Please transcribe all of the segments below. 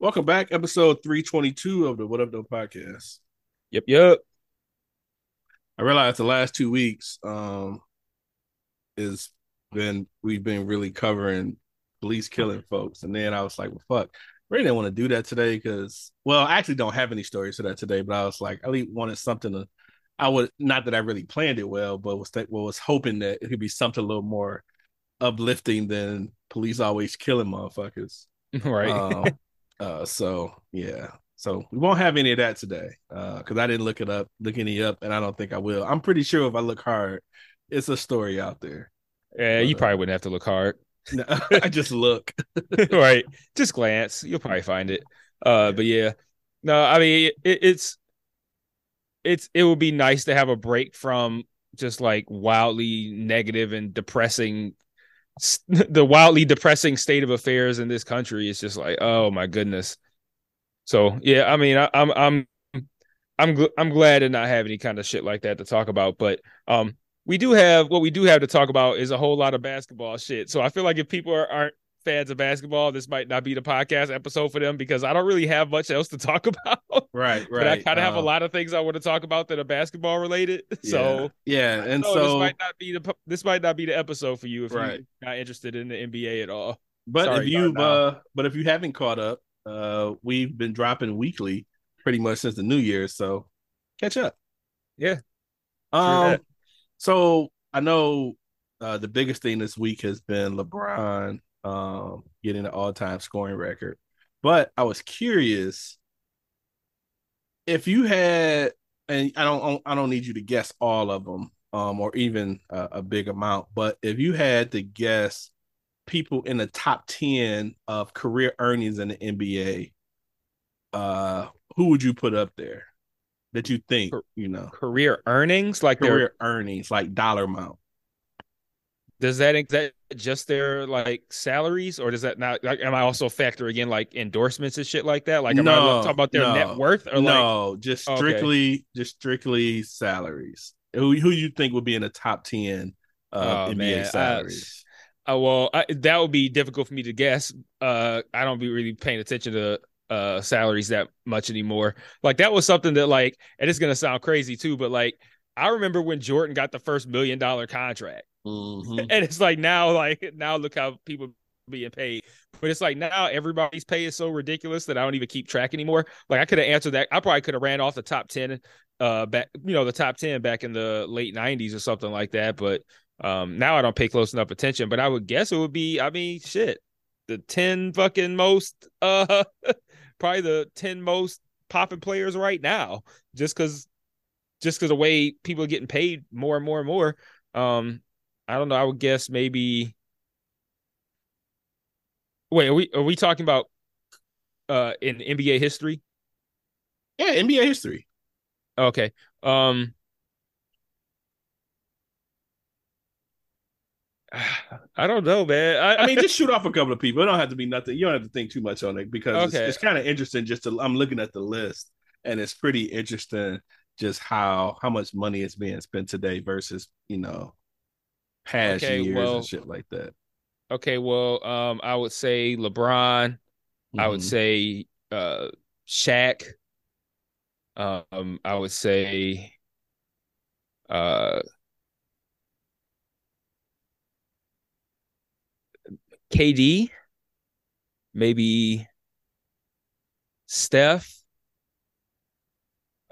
Welcome back, episode 322 of the What Up, Though podcast. Yep, yep. I realized the last two weeks um is been we've been really covering police killing folks, and then I was like, well, fuck, really didn't want to do that today because, well, I actually don't have any stories for that today, but I was like, I really wanted something to. I would not that I really planned it well, but was that well, was hoping that it could be something a little more uplifting than police always killing motherfuckers. right. Um, uh, so yeah, so we won't have any of that today Uh because I didn't look it up, look any up, and I don't think I will. I'm pretty sure if I look hard, it's a story out there. yeah, you probably wouldn't have to look hard. No, I just look. right. Just glance. You'll probably find it. Uh, but yeah. No, I mean it, it's it's it would be nice to have a break from just like wildly negative and depressing the wildly depressing state of affairs in this country is just like oh my goodness. So yeah i mean I, i'm i'm i'm gl- i'm glad to not have any kind of shit like that to talk about but um we do have what we do have to talk about is a whole lot of basketball shit. So i feel like if people are, aren't fans of basketball this might not be the podcast episode for them because i don't really have much else to talk about Right, right. but I kind of have a Um, lot of things I want to talk about that are basketball related. So yeah, and so this might not be the this might not be the episode for you if Right. you're not interested in the NBA at all. But Sorry, if you've Darnell. uh but if you haven't caught up, uh we've been dropping weekly pretty much since the new year, so catch up. Yeah, Um so I know uh the biggest thing this week has been LeBron um getting an all-time scoring record. But I was curious if you had and I don't I don't need you to guess all of them um or even a, a big amount, but if you had to guess people in the top 10 of career earnings in the NBA, uh, who would you put up there that you think, you know, Career earnings, like their career earnings, like dollar amount? Does that that just their like salaries, or does that not? Like, am I also factoring in like endorsements and shit like that? Like, am I No, talking about their no, net worth, or like no, just Okay. strictly, just strictly salaries. Who who you think would be in the top 10 of Oh, NBA man, I- salaries? Uh, well, I, that would be difficult for me to guess. Uh, I don't be really paying attention to uh salaries that much anymore. Like that was something that like, and it's gonna sound crazy too, but like I remember when Jordan got the first million dollar contract, Mhm. and it's like now, like now look how people being paid. But it's like now everybody's pay is so ridiculous that I don't even keep track anymore. Like I could have answered that. I probably could have ran off the top ten, uh, back you know the top ten back in the late '90s or something like that. But um, now I don't pay close enough attention. But I would guess it would be. I mean, shit, the ten fucking most, uh, probably the ten most popping players right now, just because, just because the way people are getting paid more and more and more. Um, I don't know. I would guess maybe. Wait, are we are we talking about uh in NBA history? Yeah, NBA history. Okay. Um I don't know, man. I, I mean, just shoot off a couple of people. It don't have to be nothing. You don't have to think too much on it because Okay. it's, it's kind of interesting. Just to, I'm looking at the list, and it's pretty interesting just how how much money is being spent today versus you know past Okay, years well, and shit like that. okay, well, um I would say LeBron, I would Mhm. say uh Shaq. Um I would say uh KD, maybe Steph,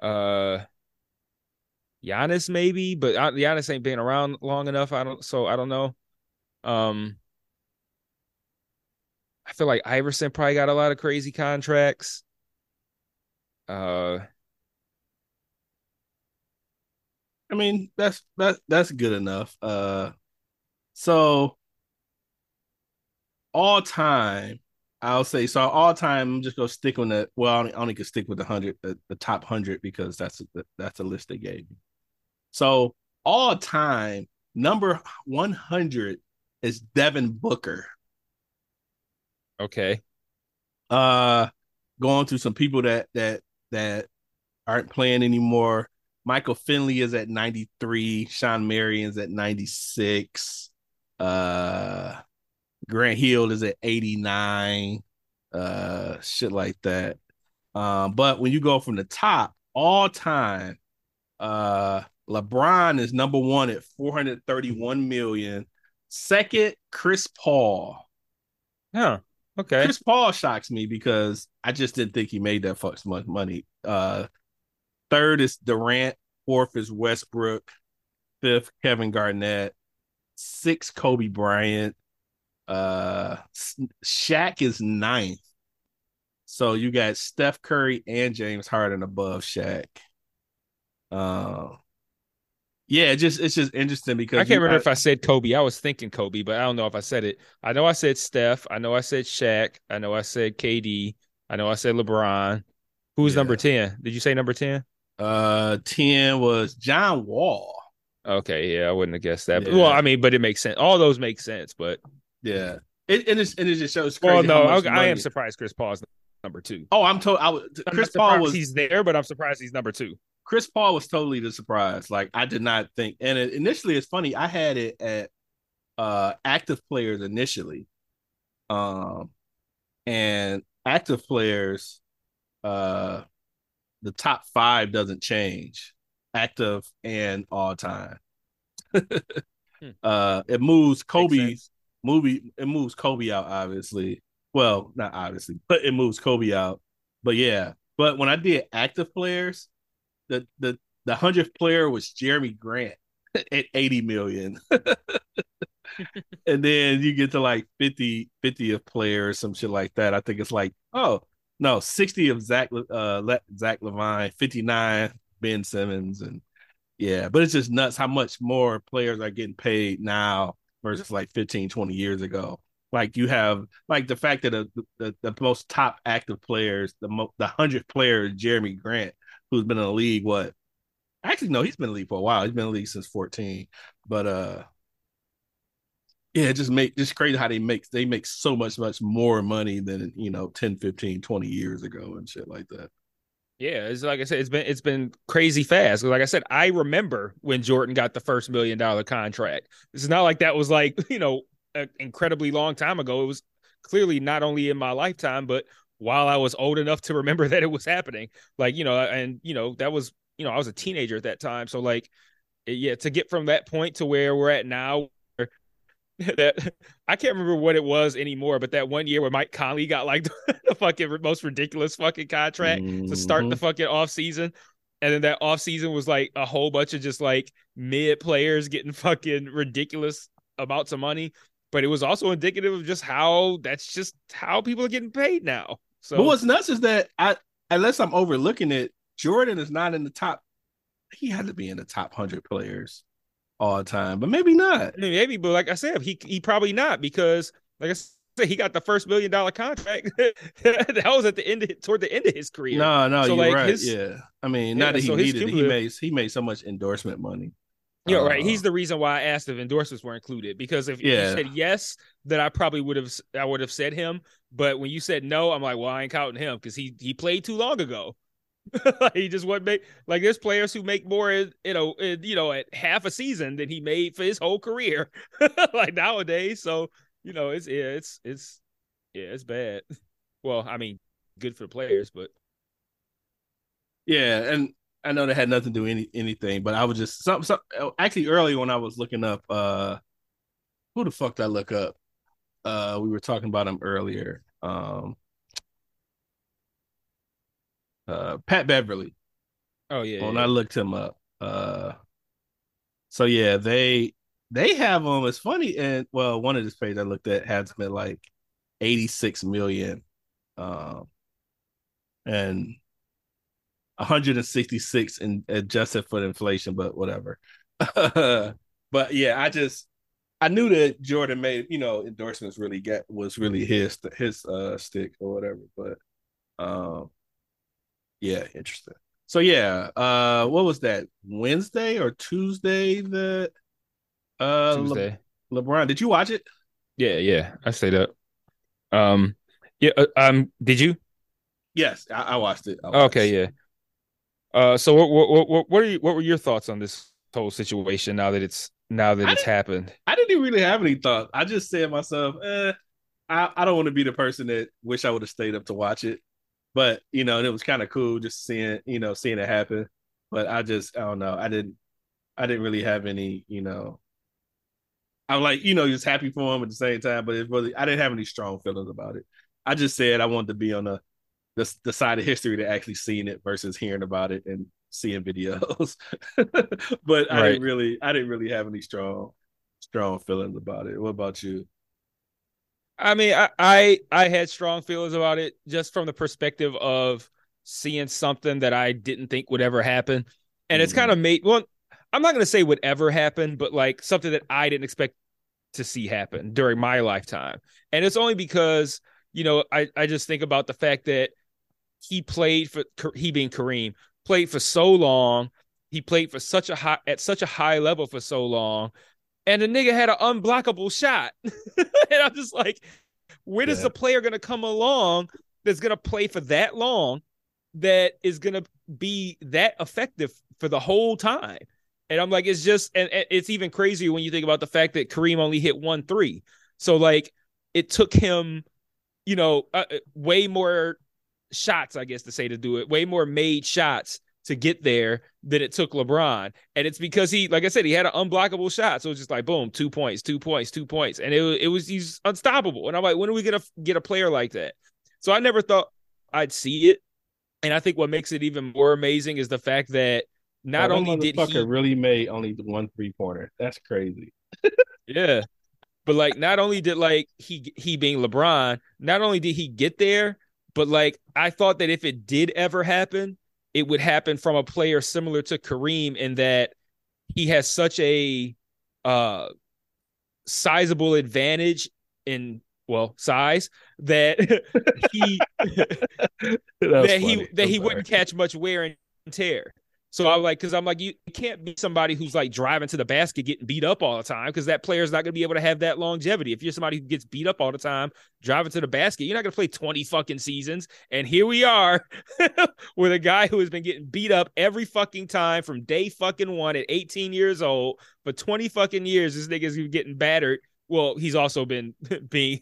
uh, Giannis, maybe, but Giannis ain't been around long enough. I don't, so I don't know. Um, I feel like Iverson probably got a lot of crazy contracts. Uh, I mean, that's that that's good enough. Uh, so all time, I'll say so. All time, I'm just gonna stick on the. Well, I only, I only stick with the hundred, the, the top hundred, because that's the, that's the list they gave me. So all time number one hundred is Devin Booker. Okay. Uh, going to some people that that that aren't playing anymore. Michael Finley is at 93. Shawn Marion's at 96. Uh, Grant Hill is at 89. Uh, shit like that. Um, but when you go from the top all time, uh, LeBron is number one at 431 million. Second, Chris Paul. Huh. Okay. Chris Paul shocks me because I just didn't think he made that fucking much money. Uh, third is Durant. Fourth is Westbrook. Fifth, Kevin Garnett. Sixth, Kobe Bryant. Uh, Shaq is ninth. So you got Steph Curry and James Harden above Shaq. Um, yeah, it just it's just interesting because I can't remember if I said Kobe. I was thinking Kobe, but I don't know if I said it. I know I said Steph. I know I said Shaq. I know I said KD. I know I said LeBron. Who's Yeah. number 10? Did you say number 10? uh ten was John Wall. Okay, yeah, I wouldn't have guessed that. But, Yeah. well, I mean, but it makes sense. All those make sense, but Yeah, it and, it's, and it just shows. Well, no, I, am surprised Chris Paul's number two. Oh, I'm told. I was Chris Paul was he's there, but I'm surprised he's number two. Chris Paul was totally the surprise. Like I did not think, and it, initially it's funny. I had it at uh active players initially, um, and active players, uh, the top five doesn't change, active and all time. Hmm. Uh, it moves Makes Kobe movie. It moves Kobe out, obviously. Well, not obviously, but it moves Kobe out. But yeah, but when I did active players, the the the hundredth player was Jerami Grant at 80 million. and then you get to like 50 50th player or some shit like that. I think it's like, oh no, 60 of Zach uh Zach LaVine, 59 Ben Simmons, and yeah, but it's just nuts how much more players are getting paid now versus like 15, 20 years ago. Like you have like the fact that the the, the most top active players, the mo- the hundredth player is Jerami Grant, who's been in the league what actually no, he's been in the league for a while. He's been in the league since 14. But uh yeah, just make just crazy how they make they make so much much more money than you know 10, 15, 20 years ago and shit like that. Yeah, it's like I said, it's been it's been crazy fast. Like I said, I remember when Jordan got the first million dollar contract. It's not like that was like you know an incredibly long time ago. It was clearly not only in my lifetime, but while I was old enough to remember that it was happening. Like you know, and you know that was you know I was a teenager at that time. So like, yeah, to get from that point to where we're at now. That I can't remember what it was anymore, but that one year where Mike Conley got like the fucking most ridiculous fucking contract to start Mm-hmm. the fucking off season. And then that off season was like a whole bunch of just like mid players getting fucking ridiculous amounts of money. But it was also indicative of just how that's just how people are getting paid now. So But what's nuts is that I unless I'm overlooking it, Jordan is not in the top. He had to be in the top hundred players all the time, but maybe not. Maybe, but like I said, he he probably not because like I said, he got the first million dollar contract. that was at the end of, toward the end of his career. No, no, So, you're like, right. his- yeah, I mean, Yeah, not that he so needed. it. He made he made so much endorsement money. Yeah, right. Uh, He's the reason why I asked if endorsements were included because if Yeah. you said yes, then I probably would have I would have said him. But when you said no, I'm like, well, I ain't counting him because he he played too long ago. he just wasn't make like there's players who make more you know in, you know at half a season than he made for his whole career like nowadays. So you know it's yeah it's it's yeah it's bad. Well, I mean, good for the players, but Yeah, and I know that had nothing to do any anything, but I was just some some actually early when I was looking up uh who the fuck did I look up? Uh we were talking about him earlier. Um uh Pat Beverley. oh yeah, When yeah. I looked him up. Uh so yeah, they they have him. It's funny, and well, one of this page I looked at has him at like 86 million. Um and 166 and adjusted for inflation, but whatever. but yeah, I just I knew that Jordan made you know endorsements really get was really his his uh stick or whatever, but um, yeah, interesting. So yeah, uh, what was that Wednesday or Tuesday that uh Tuesday. Le- LeBron? Did you watch it? Yeah, yeah, I stayed up. Um, yeah, uh, um, did you? Yes, I, I watched it. I watched Okay, yeah. Uh, so what, what, what, what are you, what were your thoughts on this whole situation now that it's now that I it's happened? I didn't really have any thoughts. I just said to myself, eh, I, I don't want to be the person that wish I would have stayed up to watch it. But you know, and it was kind of cool just seeing, you know, seeing it happen. But I just I don't know. I didn't I didn't really have any, you know. I'm like, you know, just happy for him at the same time, but it really I didn't have any strong feelings about it. I just said I wanted to be on the the, the side of history to actually seeing it versus hearing about it and seeing videos. but I didn't really I didn't really have any strong strong feelings about it. What about you? I mean, I, I I had strong feelings about it just from the perspective of seeing something that I didn't think would ever happen, and it's Mhm. kind of made. Well, I'm not gonna say would ever happen, but like something that I didn't expect to see happen during my lifetime, and it's only because you know I I just think about the fact that he played for he being Kareem played for so long, he played for such a high at such a high level for so long, and the nigga had an unblockable shot. and I'm just like, when is Yeah. the player gonna come along that's gonna play for that long that is gonna be that effective for the whole time? And I'm like, it's just, and, and it's even crazier when you think about the fact that Kareem only hit one three. So like, it took him, you know, uh, uh, way more shots, I guess to say to do it, way more made shots to get there than it took LeBron. And it's because he, like I said, he had an unblockable shot. So it's just like boom, two points, two points, two points. And it, wa- it was he's unstoppable. And I'm like, when are we gonna get a player like that? So I never thought I'd see it. And I think what makes it even more amazing is the fact that not that only did he really made only one three pointer. That's crazy. Yeah. But like not only did like he he being LeBron, not only did he get there, but like I thought that if it did ever happen, it would happen from a player similar to Kareem in that he has such a uh sizable advantage in well size that he That, that he that I'm he sorry. wouldn't catch much wear and tear. So I'm like, because I'm like, you can't be somebody who's like driving to the basket, getting beat up all the time, because that player's not going to be able to have that longevity. If you're somebody who gets beat up all the time, driving to the basket, you're not going to play 20 fucking seasons. And here we are with a guy who has been getting beat up every fucking time from day fucking one at 18 years old for 20 fucking years. This nigga's getting battered. Well, he's also been being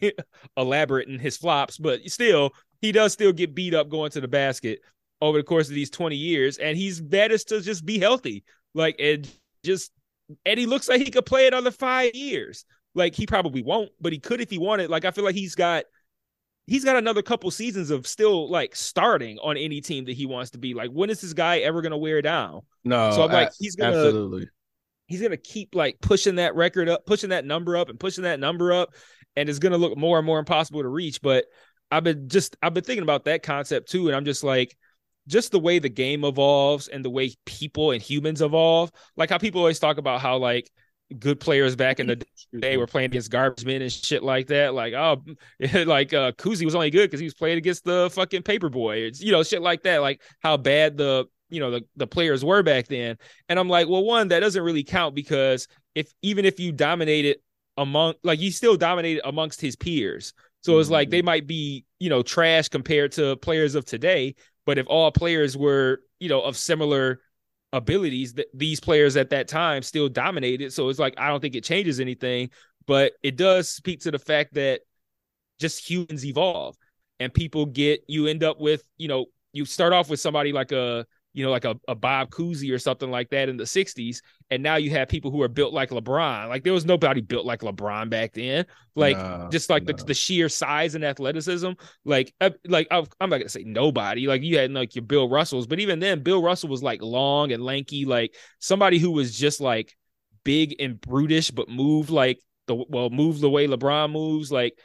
elaborate in his flops, but still, he does still get beat up going to the basket over the course of these 20 years and he's managed to just be healthy. Like and just and he looks like he could play it another five years. Like he probably won't but he could if he wanted. Like i feel like he's got he's got another couple seasons of still like starting on any team that he wants to be. Like when is this guy ever going to wear down? No, so i'm like he's gonna absolutely. he's gonna keep like pushing that record up, pushing that number up, and pushing that number up, and it's gonna look more and more impossible to reach. But I've been just I've been thinking about that concept too, and I'm just like, just the way the game evolves and the way people and humans evolve, like how people always talk about how like good players back in the day were playing against garbage men and shit like that. Like, oh, like uh Cousy was only good because he was playing against the fucking paper boy, It's, you know, shit like that. Like how bad the you know the, the players were back then. And I'm like, well, one, that doesn't really count because if even if you dominated among like you still dominated amongst his peers. So it's like they might be, you know, trash compared to players of today. But if all players were, you know, of similar abilities, that these players at that time still dominated. So it's like I don't think it changes anything, but it does speak to the fact that just humans evolve and people get you end up with, you know, you start off with somebody like a you know, like a, a Bob Cousy or something like that in the 60s. And now you have people who are built like LeBron. Like there was nobody built like LeBron back then. Like No, just like no. the, the sheer size and athleticism. Like, uh, like I'm I'm not gonna say nobody. Like you had like your Bill Russells, but even then, Bill Russell was like long and lanky, like somebody who was just like big and brutish, but moved like the well, moved the way LeBron moves. Like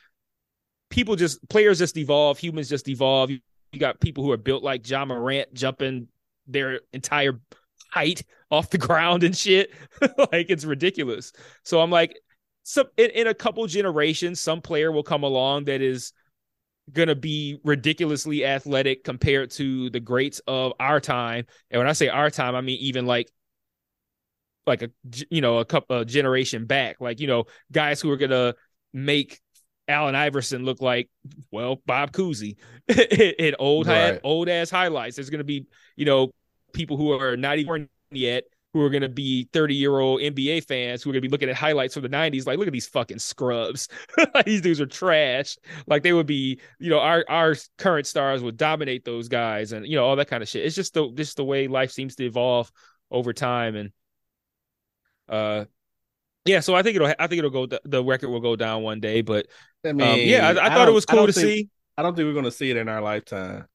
people just players just evolve, humans just evolve. You, you got people who are built like Ja Morant jumping their entire height off the ground and shit. like it's ridiculous. So I'm like, some in, in a couple generations, some player will come along that is gonna be ridiculously athletic compared to the greats of our time. And when I say our time, I mean even like like a you know a couple a generation back, like you know guys who are gonna make Allen Iverson look like well Bob Cousy in old Right. old ass highlights. There's gonna be you know people who are not even yet who are going to be 30 year old NBA fans who are going to be looking at highlights from the 90s like look at these fucking scrubs. These dudes are trash. Like they would be you know our our current stars would dominate those guys and you know all that kind of shit. It's just the just the way life seems to evolve over time and uh yeah so i think it'll i think it'll go the record will go down one day but I mean, um, yeah i, I thought it was cool to think- see. I don't think we're gonna see it in our lifetime.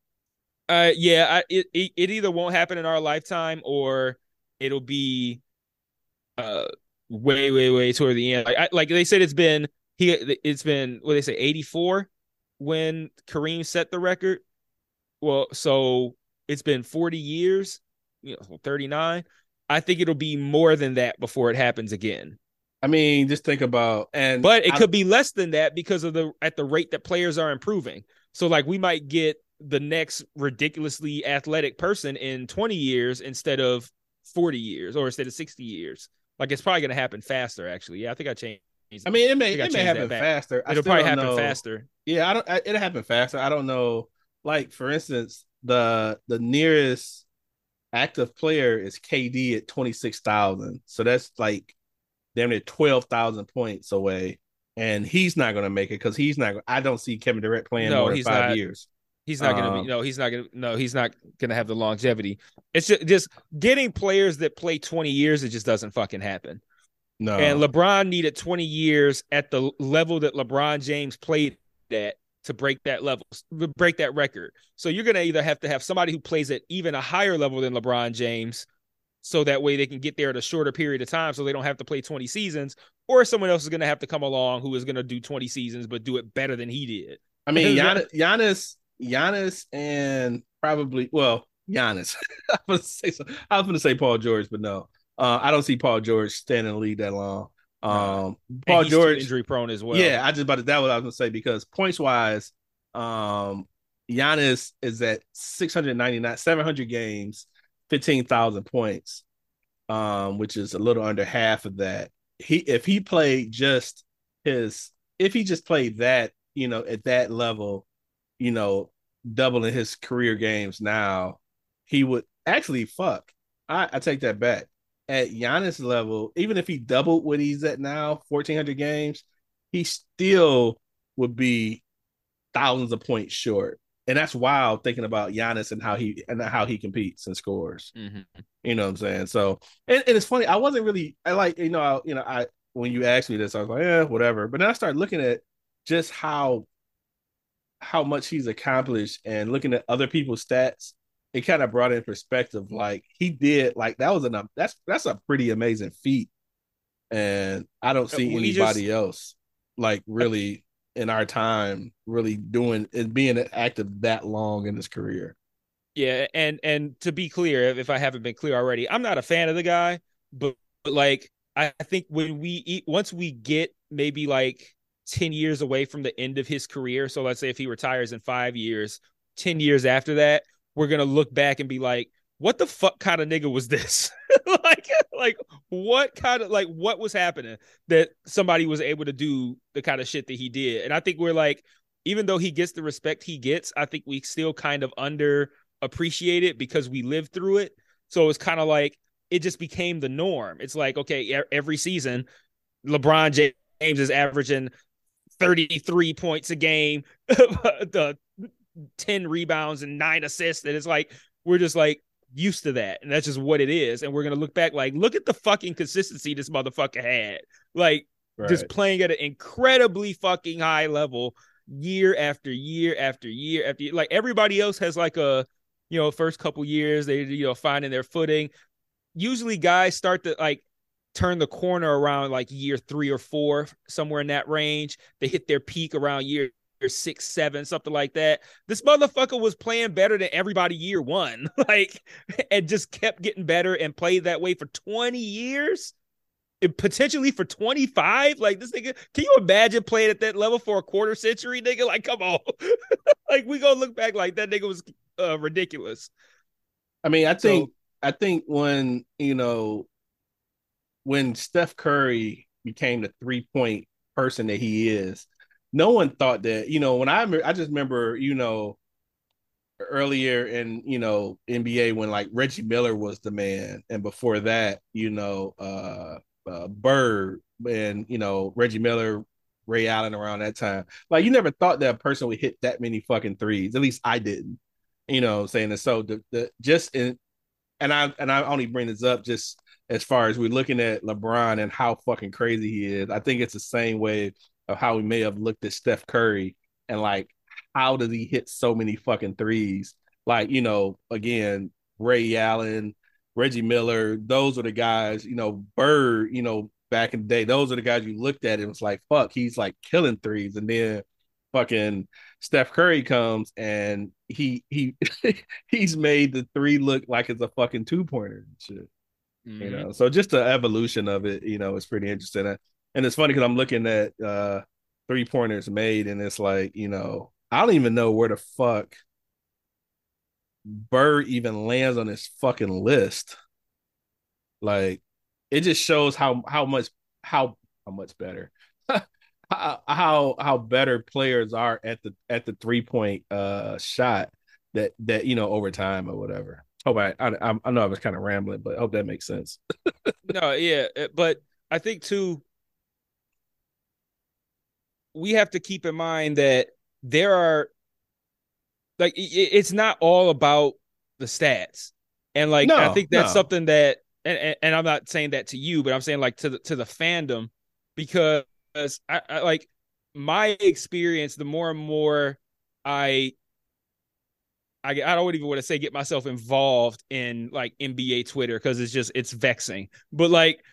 Uh, yeah, I, it, it it either won't happen in our lifetime or it'll be uh way way way toward the end. Like I, like they said, it's been he it's been what they say eighty four when Kareem set the record. Well, so it's been forty years, you know, thirty nine. I think it'll be more than that before it happens again. I mean, just think about and But it I- could be less than that because of the at the rate that players are improving. So like we might get the next ridiculously athletic person in 20 years instead of 40 years or instead of 60 years. Like it's probably going to happen faster actually. Yeah, I think I changed. I mean, it may it may happen faster. It'll probably happen know- faster. Yeah, I don't. I, it'll happen faster. I don't know. Like for instance, the the nearest active player is KD at twenty six thousand. So that's like damn near twelve thousand points away, and he's not going to make it because he's not. I don't see Kevin Durant playing No, more than he's five not. years. He's not going to Um, be no, he's not going to no, he's not going to have the longevity. It's just just getting players that play 20 years it just doesn't fucking happen. No, And LeBron needed 20 years at the level that LeBron James played at to break that level, break that record. So you're going to either have to have somebody who plays at even a higher level than LeBron James so that way they can get there in a shorter period of time so they don't have to play 20 seasons or someone else is going to have to come along who is going to do 20 seasons but do it better than he did. I mean Giannis, Giannis, Giannis, and probably well Giannis. I was gonna say so, I was going to say Paul George, but no, uh, I don't see Paul George standing in the lead that long. Um, Paul he's George injury prone as well. Yeah, I just about that what I was gonna say because points wise, um, Giannis is at 699, 700 games, 15,000 points, um, which is a little under half of that. He if he played just his if he just played that, you know, at that level, you know, doubling his career games now, he would actually fuck. I, I take that back. At Giannis level, even if he doubled what he's at now, 1400 games, he still would be thousands of points short. And that's wild thinking about Giannis and how he and how he competes and scores. Mhm. You know what I'm saying? So and, and it's funny, I wasn't really I like, you know, I, you know, I when you asked me this, I was like, yeah, whatever. But then I started looking at just how how much he's accomplished and looking at other people's stats, it kind of brought in perspective. Like he did, like that was enough. That's that's a pretty amazing feat. And I don't see anybody else like really in our time really doing and being active that long in his career. Yeah, and and to be clear, if- I haven't been clear already, I'm not a fan of the guy, but, but like I I think when we eat once we get maybe like 10 years away from the end of his career, so let's say if he retires in 5 years, 10 years after that, we're going to look back and be like, what the fuck kind of nigga was this? like like what kind of like what was happening that somebody was able to do the kind of shit that he did. And I think we're like even though he gets the respect he gets, I think we still kind of under appreciate it because we lived through it. So it's kind of like it just became the norm. It's like, okay, every season, LeBron James is averaging 33 points a game, the 10 rebounds and nine assists. And it's like, we're just like used to that. And that's just what it is. And we're going to look back like, look at the fucking consistency this motherfucker had. Like, just playing at an incredibly fucking high level year after year after year after year. Like everybody else has like a, you know, first couple years they you know finding their footing. Usually guys start to like turn the corner around like year three or four, somewhere in that range. They hit their peak around year six, seven, something like that. This motherfucker was playing better than everybody year one, like, and just kept getting better and played that way for 20 years. potentially for 25. Like this nigga, can you imagine playing at that level for a quarter century, nigga? Like, come on. like we gonna look back like that nigga was uh, ridiculous. I mean, I think so, I think when you know when Steph Curry became the three point person that he is, no one thought that. You know, when I I just remember, you know, earlier in you know NBA when like Reggie Miller was the man, and before that, you know, uh, uh Bird and you know Reggie Miller, Ray Allen around that time. Like you never thought that a person would hit that many fucking threes. At least I didn't. You know, saying that. So the, the just in, and I and I only bring this up just as far as we're looking at LeBron and how fucking crazy he is. I think it's the same way of how we may have looked at Steph Curry and like how does he hit so many fucking threes? Like, you know, again, Ray Allen, Reggie Miller, those are the guys, you know, Bird, you know, back in the day, those are the guys you looked at and was like, fuck, he's like killing threes. And then fucking Steph Curry comes and he he he's made the three look like it's a fucking two pointer and shit. Mm-hmm. You know, so just the evolution of it, you know, is pretty interesting. And it's funny because I'm looking at uh three pointers made, and it's like, you know, I don't even know where the fuck Bird even lands on this fucking list. Like, it just shows how how much how how much better how, how how better players are at the at the three point uh shot that that you know over time or whatever. Hope I I, I know I was kind of rambling, but I hope that makes sense. no, yeah, eh, but I think too we have to keep in mind that there are like it's not all about the stats, and like no, I think that's no. something that and, and I'm not saying that to you, but I'm saying like to the to the fandom because I, I like my experience. The more and more I I, I don't even want to say get myself involved in like NBA Twitter because it's just it's vexing. But like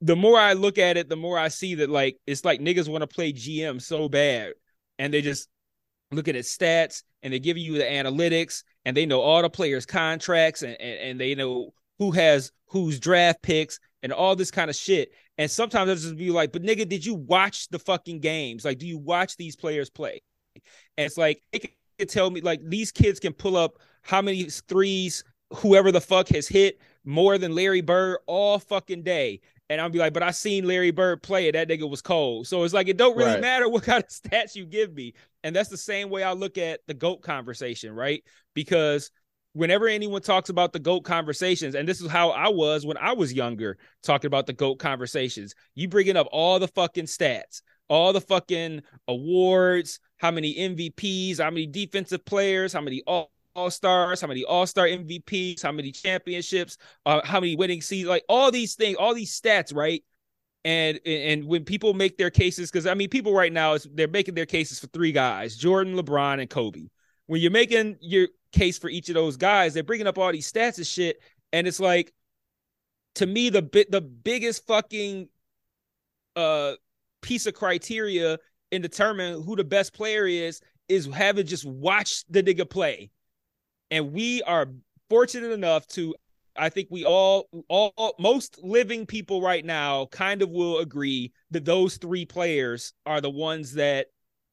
the more I look at it, the more I see that like it's like niggas want to play GM so bad, and they just look at stats and they give you the analytics and they know all the players' contracts and, and, and they know who has whose draft picks and all this kind of shit. And sometimes I'll just be like, but nigga, did you watch the fucking games? Like, do you watch these players play? And it's like it can tell me like these kids can pull up how many threes whoever the fuck has hit more than Larry Bird all fucking day. And I'll be like, but I seen Larry Bird play it. That nigga was cold. So it's like it don't really right. matter what kind of stats you give me. And that's the same way I look at the GOAT conversation, right? Because whenever anyone talks about the GOAT conversations, and this is how I was when I was younger, talking about the GOAT conversations, you bringing up all the fucking stats, all the fucking awards, how many MVPs, how many defensive players, how many all all stars, how many all star MVPs, how many championships, uh, how many winning seasons, like all these things, all these stats, right? And and when people make their cases, because I mean, people right now is they're making their cases for three guys: Jordan, LeBron, and Kobe. When you're making your case for each of those guys, they're bringing up all these stats and shit, and it's like, to me, the bit the biggest fucking uh piece of criteria in determining who the best player is is having just watched the nigga play. And we are fortunate enough to I think we all all most living people right now kind of will agree that those three players are the ones that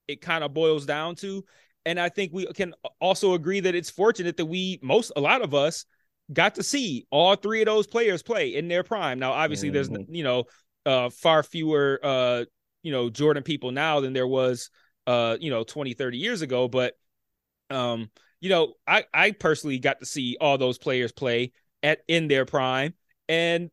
it kind of boils down to and I think we can also agree that it's fortunate that we most a lot of us got to see all three of those players play in their prime. Now obviously mm-hmm. there's you know uh far fewer uh you know Jordan people now than there was uh you know 20 30 years ago but um you know, I I personally got to see all those players play at in their prime, and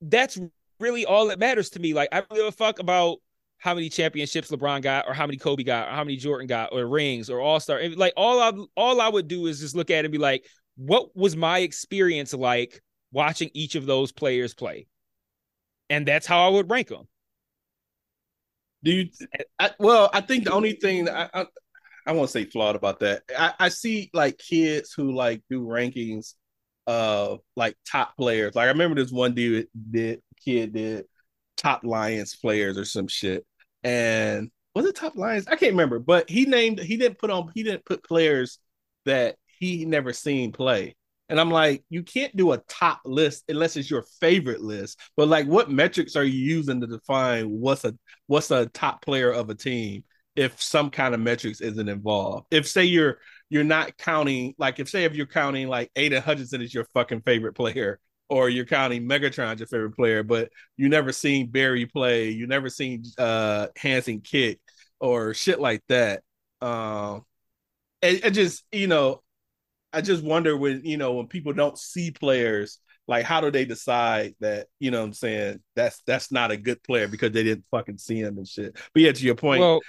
that's really all that matters to me. Like I don't give a fuck about how many championships LeBron got, or how many Kobe got, or how many Jordan got, or rings, or All Star. Like all I all I would do is just look at it and be like, what was my experience like watching each of those players play, and that's how I would rank them. Do you? I, well, I think the only thing I, I, I won't say flawed about that. I, I see like kids who like do rankings of like top players. Like I remember this one dude did kid did top Lions players or some shit. And was it top Lions? I can't remember, but he named he didn't put on he didn't put players that he never seen play. And I'm like, you can't do a top list unless it's your favorite list. But like, what metrics are you using to define what's a what's a top player of a team if some kind of metrics isn't involved? If say you're you're not counting like if say if you're counting like Aidan Hutchinson is your fucking favorite player, or you're counting Megatron your favorite player, but you never seen Barry play, you never seen uh Hanson kick or shit like that. Um, it, it just you know I just wonder when you know when people don't see players like how do they decide that you know what I'm saying that's that's not a good player because they didn't fucking see him and shit. But yeah, to your point. Well,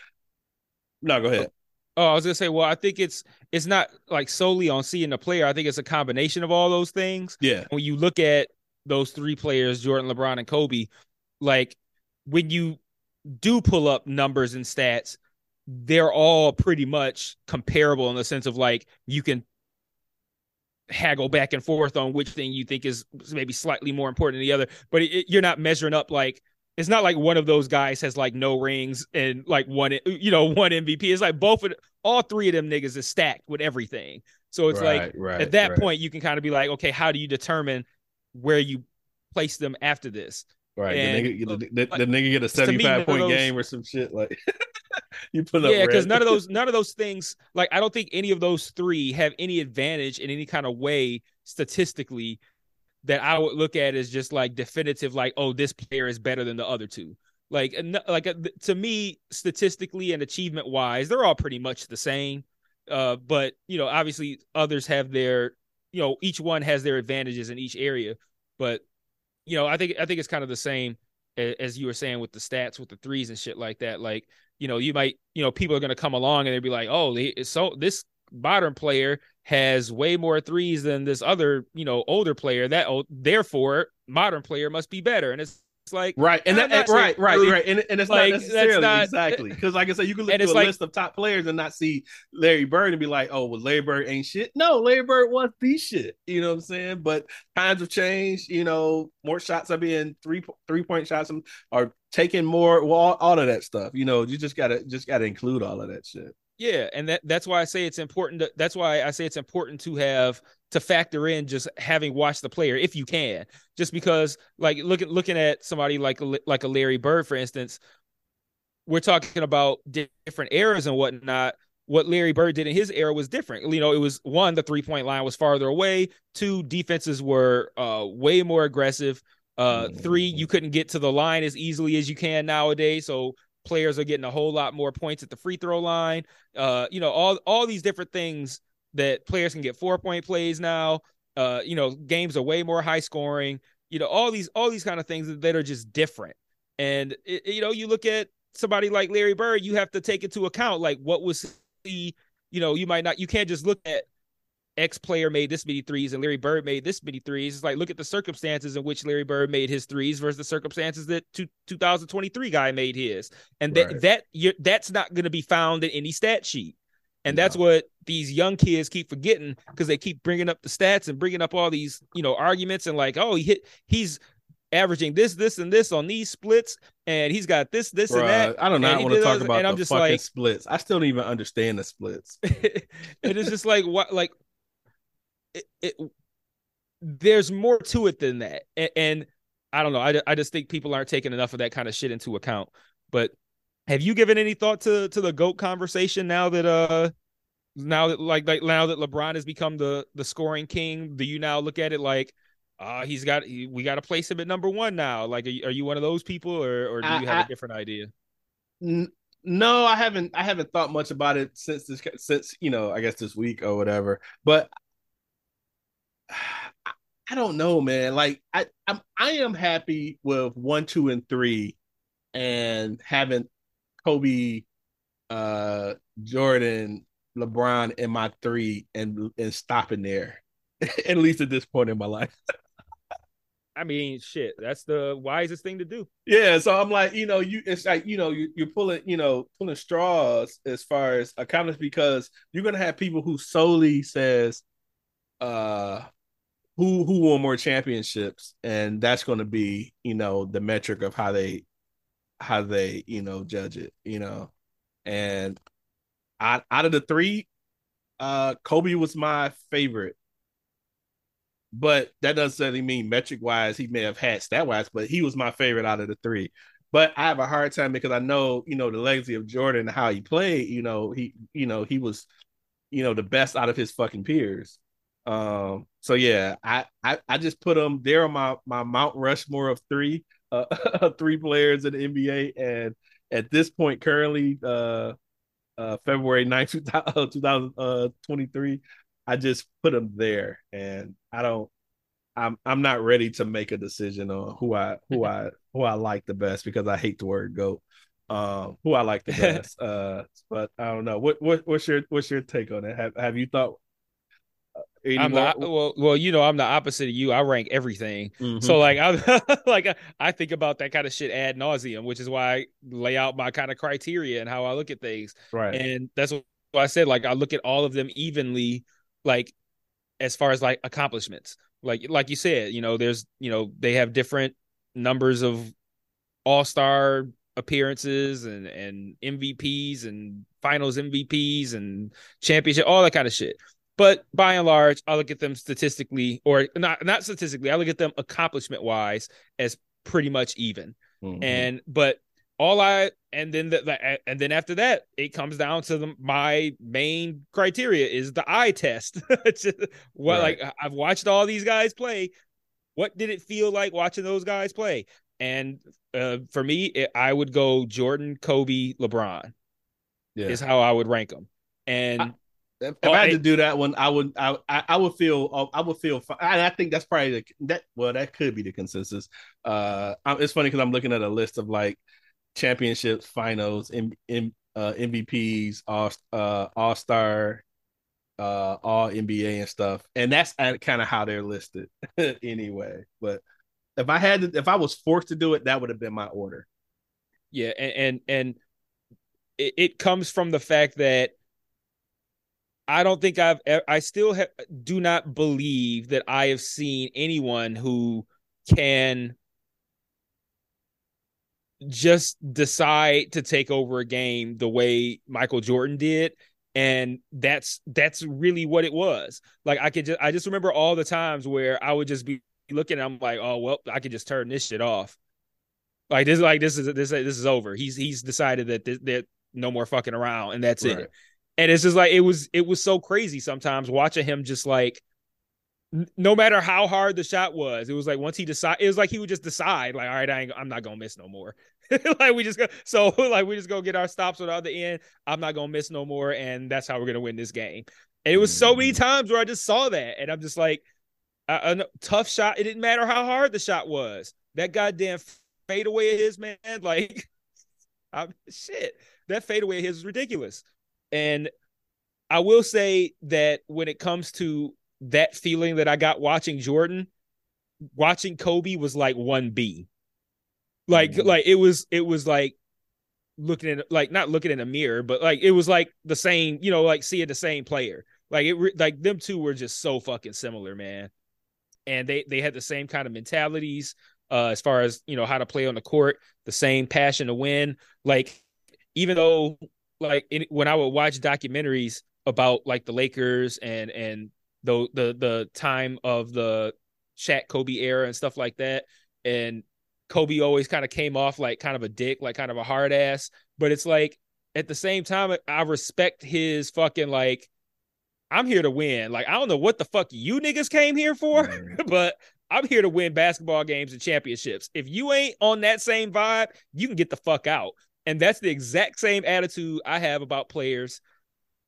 no, go ahead. Oh, I was gonna say, well, I think it's it's not like solely on seeing the player. I think it's a combination of all those things. Yeah. When you look at those three players, Jordan, LeBron, and Kobe, like when you do pull up numbers and stats, they're all pretty much comparable in the sense of like you can haggle back and forth on which thing you think is maybe slightly more important than the other, but it, you're not measuring up like it's not like one of those guys has like no rings and like one you know one MVP. It's like both of all three of them niggas is stacked with everything. So it's Right, like right, at that right. point you can kind of be like, okay, how do you determine where you place them after this? Right. And, the, nigga, the, the, like, the nigga get a me, 75 point those- game or some shit. Like you put up yeah, because none of those none of those things like I don't think any of those three have any advantage in any kind of way statistically that I would look at as just like definitive, like oh this player is better than the other two. Like like uh, to me, statistically and achievement wise, they're all pretty much the same. Uh, but you know, obviously others have their you know each one has their advantages in each area. But you know, I think I think it's kind of the same as you were saying with the stats with the threes and shit like that. Like you know, you might, you know, people are going to come along and they'd be like, oh, so this modern player has way more threes than this other, you know, older player. That therefore, modern player must be better. And it's, it's like, Right, and that, right, right, right, and, and it's like, not that's necessarily not- exactly because, like I said, you can look at a like- list of top players and not see Larry Bird and be like, "Oh, well, Larry Bird ain't shit." No, Larry Bird was the shit. You know what I'm saying? But times have changed. You know, more shots are being three three point shots are taking more. Well, all, all of that stuff. You know, you just gotta just gotta include all of that shit. Yeah, and that that's why I say it's important to that's why I say it's important to have to factor in just having watched the player if you can. Just because like looking looking at somebody like like a Larry Bird for instance, we're talking about different eras and whatnot. What Larry Bird did in his era was different. You know, it was one, the three point line was farther away. Two, defenses were uh, way more aggressive. Uh, three, you couldn't get to the line as easily as you can nowadays. So players are getting a whole lot more points at the free throw line. Uh, you know, all all these different things that players can get four point plays now. Uh, you know, games are way more high scoring. You know, all these all these kind of things that are just different. And it, you know, you look at somebody like Larry Bird, you have to take into account like what was the, you know, you might not, you can't just look at X player made this many threes and Larry Bird made this many threes. It's like look at the circumstances in which Larry Bird made his threes versus the circumstances that two, 2023 guy made his, and that Right. that you that's not going to be found in any stat sheet. And that's No. what these young kids keep forgetting because they keep bringing up the stats and bringing up all these, you know, arguments and like, oh, he hit, he's averaging this, this, and this on these splits, and he's got this, this, and that. I don't know. I want to talk about and the I'm just fucking like, splits. I still don't even understand the splits. and it is just like what like it, it there's more to it than that and, and i don't know I, I just think people aren't taking enough of that kind of shit into account but have you given any thought to to the goat conversation now that uh now that like like now that lebron has become the the scoring king do you now look at it like uh he's got we got to place him at number one now like are you, are you one of those people or or do I- you have a I- different idea N- no, I haven't. I haven't thought much about it since this. Since you know, I guess this week or whatever. But I, don't know, man. Like I, I'm, I am happy with one, two, and three, and having Kobe, uh, Jordan, LeBron in my three, and and stopping there. At least at this point in my life. i mean shit that's the wisest thing to do Yeah, so I'm like, you know, you it's like, you know, you, you're pulling, you know, pulling straws as far as accountants because you're gonna have people who solely says, uh, who who won more championships, and that's gonna be, you know, the metric of how they, how they, you know, judge it, you know, and out out of the three, uh, Kobe was my favorite. but that doesn't necessarily mean metric wise he may have had stat wise, but he was my favorite out of the three. But I have a hard time because I know, you know, the legacy of Jordan and how he played, you know, he, you know, he was, you know, the best out of his fucking peers. Um, so yeah, I, I, I just put him there on my, my Mount Rushmore of three, uh, three players in the NBA. And at this point, currently, uh, uh, February 9th, 2023, I just put them there and I don't, I'm I'm not ready to make a decision on who I who I who I like the best because I hate the word goat. Um, who I like the best. uh, but I don't know. What what what's your what's your take on it? Have Have you thought? Uh, I'm not well. Well, you know, I'm the opposite of you. I rank everything. Mm-hmm. So like, I like I think about that kind of shit ad nauseum, which is why I lay out my kind of criteria and how I look at things. Right. And that's what I said. Like, I look at all of them evenly. Like, as far as like accomplishments like like you said, you know, there's you know they have different numbers of all star appearances and and MVPs and finals MVPs and championship, all that kind of shit. But by and large, I look at them statistically, or not not statistically, I look at them accomplishment wise as pretty much even. Mm-hmm. And but all I and then the, and then after that, it comes down to the, my main criteria is the eye test. what right. like I've watched all these guys play. What did it feel like watching those guys play? And uh, for me, it, I would go Jordan, Kobe, LeBron. Yeah. Is how I would rank them. And I, if, if I had to do that one, I would I I would feel I would feel I, I think that's probably the, that well that could be the consensus. Uh, it's funny because I'm looking at a list of like championships, finals, M- M- uh, MVPs, all uh, all star, uh, all NBA and stuff, and that's kind of how they're listed anyway. But if I had to, if I was forced to do it, that would have been my order. Yeah, and and, and it, it comes from the fact that I don't think I've I still do not believe that I have seen anyone who can just decide to take over a game the way Michael Jordan did and that's that's really what it was. Like i could just i just remember all the times where i would just be looking i'm like oh well i could just turn this shit off. Like this like this is this this is over. He's he's decided that that no more fucking around and that's right. it and it's just like it was it was so crazy sometimes watching him just like no matter how hard the shot was, it was like once he decide, it was like he would just decide, like, all right, I ain't, I'm not gonna miss no more. like we just go, so like we just go get our stops on the other end. I'm not gonna miss no more, and that's how we're gonna win this game. And it was so many mm-hmm. times where I just saw that, and I'm just like, a, a tough shot. It didn't matter how hard the shot was. That goddamn fadeaway of his, man, like, I'm, shit, that fadeaway of his is ridiculous. And I will say that when it comes to that feeling that I got watching Jordan, watching Kobe was like 1B. Like mm-hmm. like it was it was like looking at like not looking in a mirror, but like it was like the same, you know, like seeing the same player. Like it like them two were just so fucking similar, man. And they they had the same kind of mentalities uh as far as, you know, how to play on the court, the same passion to win. Like even though like when I would watch documentaries about like the Lakers and and the the the time of the Shaq Kobe era and stuff like that. And Kobe always kind of came off like kind of a dick, like kind of a hard ass. But it's like at the same time, I respect his fucking like. I'm here to win. Like I don't know what the fuck you niggas came here for, but I'm here to win basketball games and championships. If you ain't on that same vibe, you can get the fuck out. And that's the exact same attitude I have about players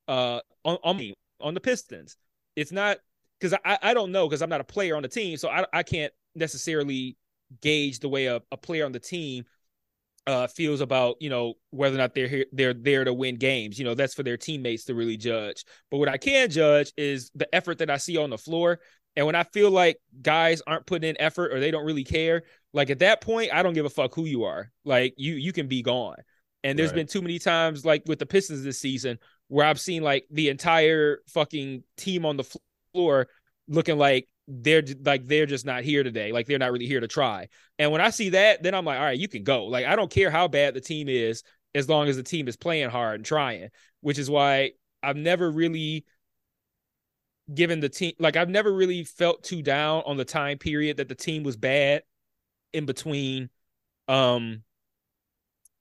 uh on on, me, on the Pistons it's not because I, I don't know because I'm not a player on the team, so I, I can't necessarily gauge the way a, a player on the team uh, feels about you know whether or not they're here they're there to win games. You know that's for their teammates to really judge. But what I can judge is the effort that I see on the floor. And when I feel like guys aren't putting in effort or they don't really care, like at that point, I don't give a fuck who you are. Like you you can be gone. And there's right. been too many times like with the Pistons this season where I've seen like the entire fucking team on the floor looking like they're like they're just not here today like they're not really here to try and when i see that then i'm like all right you can go like i don't care how bad the team is as long as the team is playing hard and trying which is why i've never really given the team like I've never really felt too down on the time period that the team was bad in between um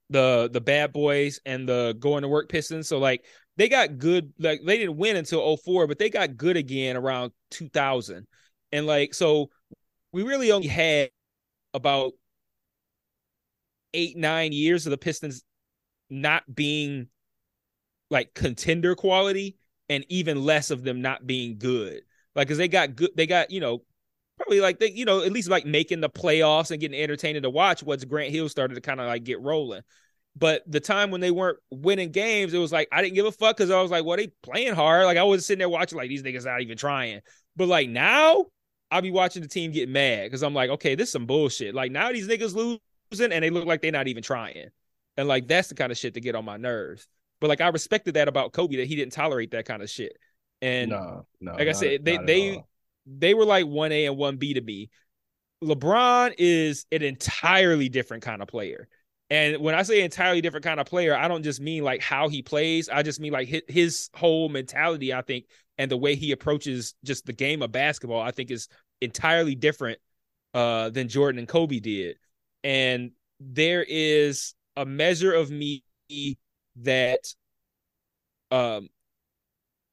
the the bad boys and the going to work Pistons. So like they got good like they didn't win until 04, but they got good again around 2000. And like so we really only had about 8 9 years of the Pistons not being like contender quality and even less of them not being good. Like cuz they got good they got, you know, probably like they, you know, at least like making the playoffs and getting entertaining to watch once Grant Hill started to kind of like get rolling. But the time when they weren't winning games, it was like I didn't give a fuck because I was like, well, they playing hard. Like I was sitting there watching, like these niggas not even trying. But like now, I'll be watching the team get mad because I'm like, okay, this is some bullshit. Like now these niggas losing and they look like they're not even trying. And like that's the kind of shit to get on my nerves. But like I respected that about Kobe that he didn't tolerate that kind of shit. And no, no, like I said, they they they were like one A and one B to me. LeBron is an entirely different kind of player. And when I say entirely different kind of player, I don't just mean like how he plays. I just mean like his, his whole mentality, I think, and the way he approaches just the game of basketball, I think is entirely different uh, than Jordan and Kobe did. And there is a measure of me that um,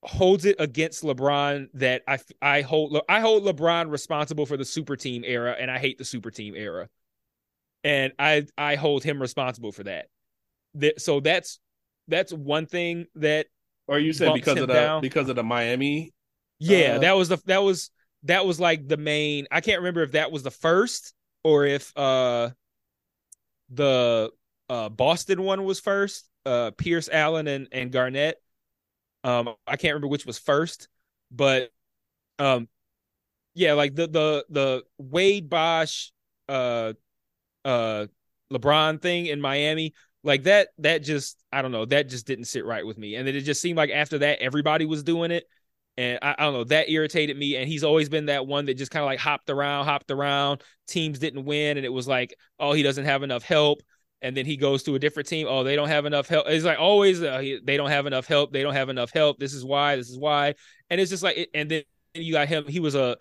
holds it against LeBron that I I hold I hold LeBron responsible for the super team era and I hate the super team era and I I hold him responsible for that. that so that's that's one thing that. Or you said because of the down. because of the Miami. Yeah, uh, that was the that was that was like the main. I can't remember if that was the first or if uh the uh Boston one was first. Uh Pierce Allen and and Garnett. Um, I can't remember which was first, but um, yeah, like the the the Wade Bosh uh uh LeBron thing in Miami, like that that just I don't know, that just didn't sit right with me. And it just seemed like after that everybody was doing it. And I, I don't know, that irritated me. And he's always been that one that just kind of like hopped around, hopped around. Teams didn't win, and it was like, oh, he doesn't have enough help. And then he goes to a different team. Oh, they don't have enough help. It's like always, uh, they don't have enough help. They don't have enough help. This is why. This is why. And it's just like, and then you got him. He was a,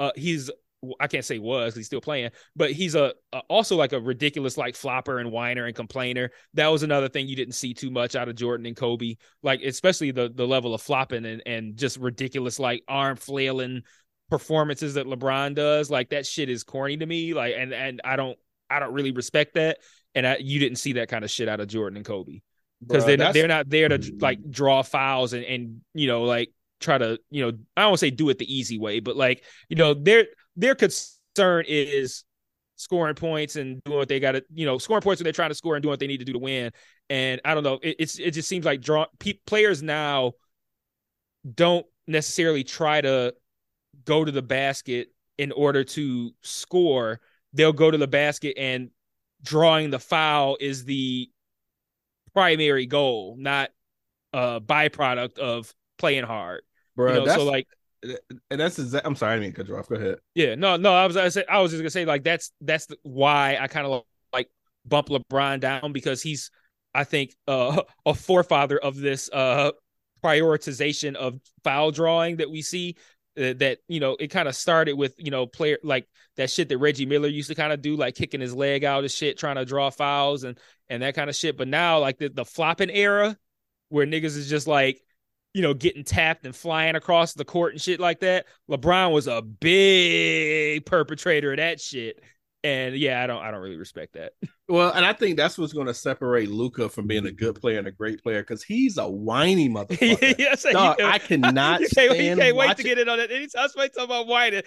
uh, he's I can't say was he's still playing, but he's a, a, also like a ridiculous like flopper and whiner and complainer. That was another thing you didn't see too much out of Jordan and Kobe, like especially the the level of flopping and and just ridiculous like arm flailing performances that LeBron does. Like that shit is corny to me. Like and and I don't I don't really respect that. And I, you didn't see that kind of shit out of Jordan and Kobe because they're not, they're not there to mm-hmm. like draw fouls and and you know like try to you know I don't say do it the easy way, but like you know they're their concern is scoring points and doing what they got to, you know, scoring points when they're trying to score and doing what they need to do to win. And I don't know, it, it's it just seems like draw pe- players now don't necessarily try to go to the basket in order to score. They'll go to the basket and drawing the foul is the primary goal, not a byproduct of playing hard. Bro, you know, so like and that's. I'm sorry, I didn't cut you off. Go ahead. Yeah, no, no. I was, I said, I was just gonna say like that's that's the, why I kind of like bump LeBron down because he's, I think, uh, a forefather of this uh prioritization of foul drawing that we see. Uh, that you know, it kind of started with you know player like that shit that Reggie Miller used to kind of do, like kicking his leg out of shit, trying to draw fouls and and that kind of shit. But now, like the the flopping era, where niggas is just like you know, getting tapped and flying across the court and shit like that. LeBron was a big perpetrator of that shit. And yeah, I don't I don't really respect that. Well, and I think that's what's going to separate Luka from being a good player and a great player because he's a whiny motherfucker. yes, Dog, I cannot you can't, you can't wait to get in on it. Anytime somebody talk about whining,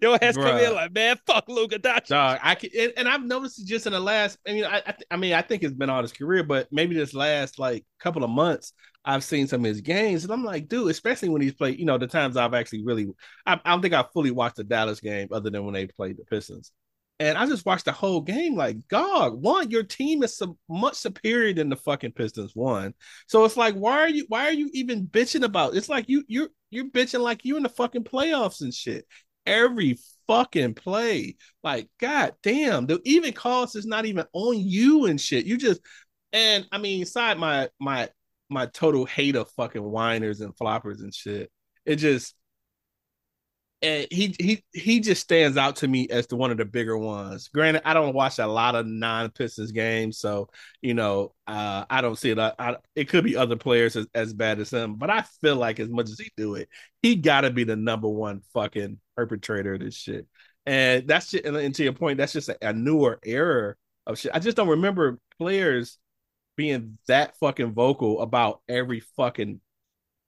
your ass Bruh. come in like, man, fuck Luka. Dog, I can, and, and, I've noticed it just in the last. I mean, I, I, I mean, I think it's been all his career, but maybe this last like couple of months, I've seen some of his games, and I'm like, dude, especially when he's played. You know, the times I've actually really, I, I don't think I fully watched the Dallas game other than when they played the Pistons. And I just watched the whole game like, God, one, your team is so much superior than the fucking Pistons. One, so it's like, why are you, why are you even bitching about? It's like you, you're, you're bitching like you in the fucking playoffs and shit. Every fucking play, like, god damn, the even cost is not even on you and shit. You just, and I mean, aside my my my total hate of fucking whiners and floppers and shit, it just and he he he just stands out to me as the one of the bigger ones. Granted, I don't watch a lot of non Pistons games, so you know uh, I don't see it. I, it could be other players as, as bad as him, but I feel like as much as he do it, he got to be the number one fucking perpetrator of this shit. And that's just, and to your point, that's just a, a newer era of shit. I just don't remember players being that fucking vocal about every fucking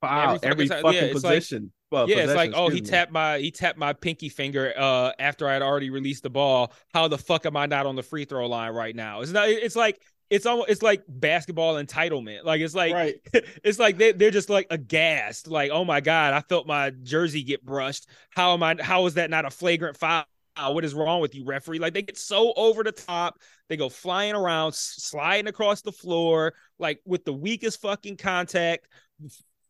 foul, every, every fucking, yeah, position. Like, well, yeah, it's like, oh, he tapped my he tapped my pinky finger uh after I had already released the ball. How the fuck am I not on the free throw line right now? It's not. It's like it's almost it's like basketball entitlement. Like it's like right. it's like they they're just like aghast. Like oh my god, I felt my jersey get brushed. How am I? How is that not a flagrant foul? What is wrong with you, referee? Like they get so over the top. They go flying around, sliding across the floor, like with the weakest fucking contact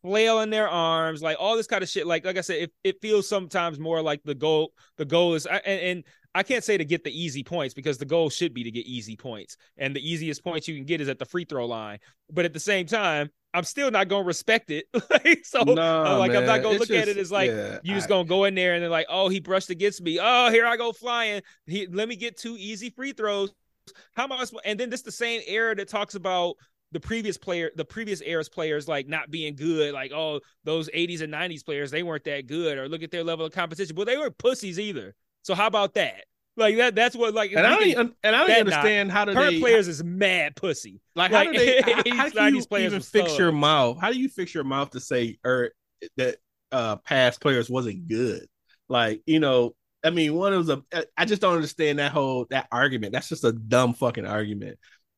flailing their arms, like all this kind of shit. Like, like I said, it, it feels sometimes more like the goal. The goal is, and, and I can't say to get the easy points because the goal should be to get easy points, and the easiest points you can get is at the free throw line. But at the same time, I'm still not gonna respect it. so, nah, like, man. I'm not gonna it's look just, at it as like yeah, you just I, gonna go in there and then like, oh, he brushed against me. Oh, here I go flying. He let me get two easy free throws. How am I? And then this the same era that talks about the previous player, the previous era's players like not being good, like oh those 80s and 90s players they weren't that good, or look at their level of competition. But they weren't pussies either. So how about that? Like that that's what like and I don't can, and I don't understand not, how do current they, players is mad pussy. Like, like how do they how, how do you even fix your mouth? How do you fix your mouth to say or that uh past players wasn't good? Like, you know, I mean, one of the I just don't understand that whole that argument. That's just a dumb fucking argument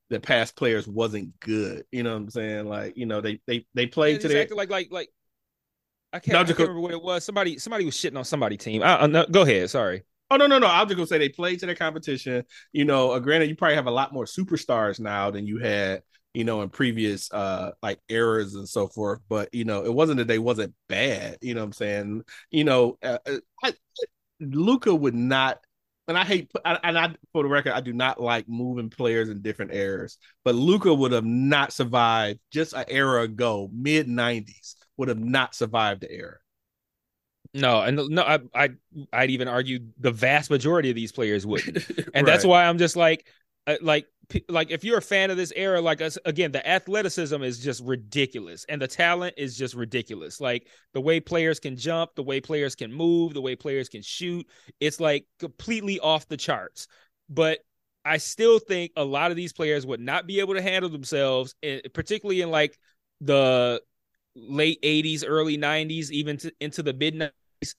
that past players wasn't good. You know what I'm saying? Like, you know, they they they played yeah, to exactly like like like I can't, I can't remember what it was. Somebody somebody was shitting on somebody team. I, I, no, go ahead. Sorry. Oh no no no! I'm just gonna say they played to their competition. You know, uh, granted, you probably have a lot more superstars now than you had, you know, in previous uh like eras and so forth. But you know, it wasn't that they wasn't bad. You know what I'm saying? You know, uh, uh Luka would not and I hate and I for the record, I do not like moving players in different eras. But Luka would have not survived just an era ago, mid '90s, would have not survived the era. No, and no, I, I, I'd even argue the vast majority of these players wouldn't, and right. that's why I'm just like, uh, like like if you're a fan of this era like us again the athleticism is just ridiculous and the talent is just ridiculous. Like the way players can jump the way players can move the way players can shoot it's like completely off the charts. But i still think a lot of these players would not be able to handle themselves eh, particularly in like the late 80s early 90s even to, into the mid 90s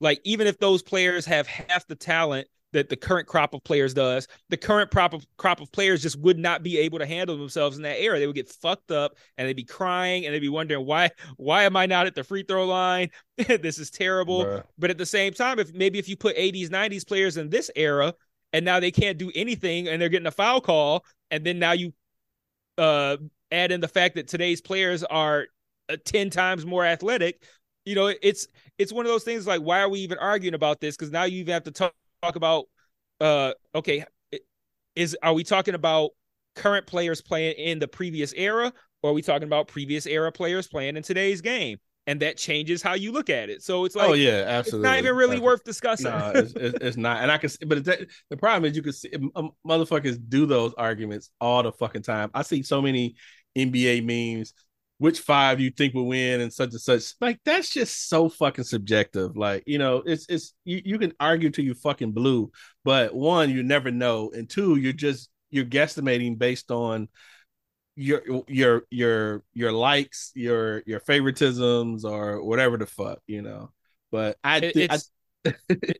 like even if those players have half the talent that the current crop of players does. The current crop of crop of players just would not be able to handle themselves in that era. They would get fucked up and they'd be crying and they'd be wondering why why am I not at the free throw line? this is terrible. Bruh. But at the same time, if maybe if you put 80s, 90s players in this era and now they can't do anything and they're getting a foul call, and then now you uh add in the fact that today's players are uh, 10 times more athletic you know it's it's one of those things like why are we even arguing about this because now you even have to talk talk about uh okay is are we talking about current players playing in the previous era or are we talking about previous era players playing in today's game? And that changes how you look at it. So it's like oh yeah absolutely it's not even really absolutely. worth discussing. No, it's, it's, not. And i can see but the problem is you can see um, motherfuckers do those arguments all the fucking time. I see so many nba memes which five you think will win and such and such. Like that's just so fucking subjective. Like, you know, it's it's you, you can argue till you fucking blue, but one, you never know. And two, you're just you're guesstimating based on your your your your likes, your your favoritisms or whatever the fuck, you know. But I it, it's I,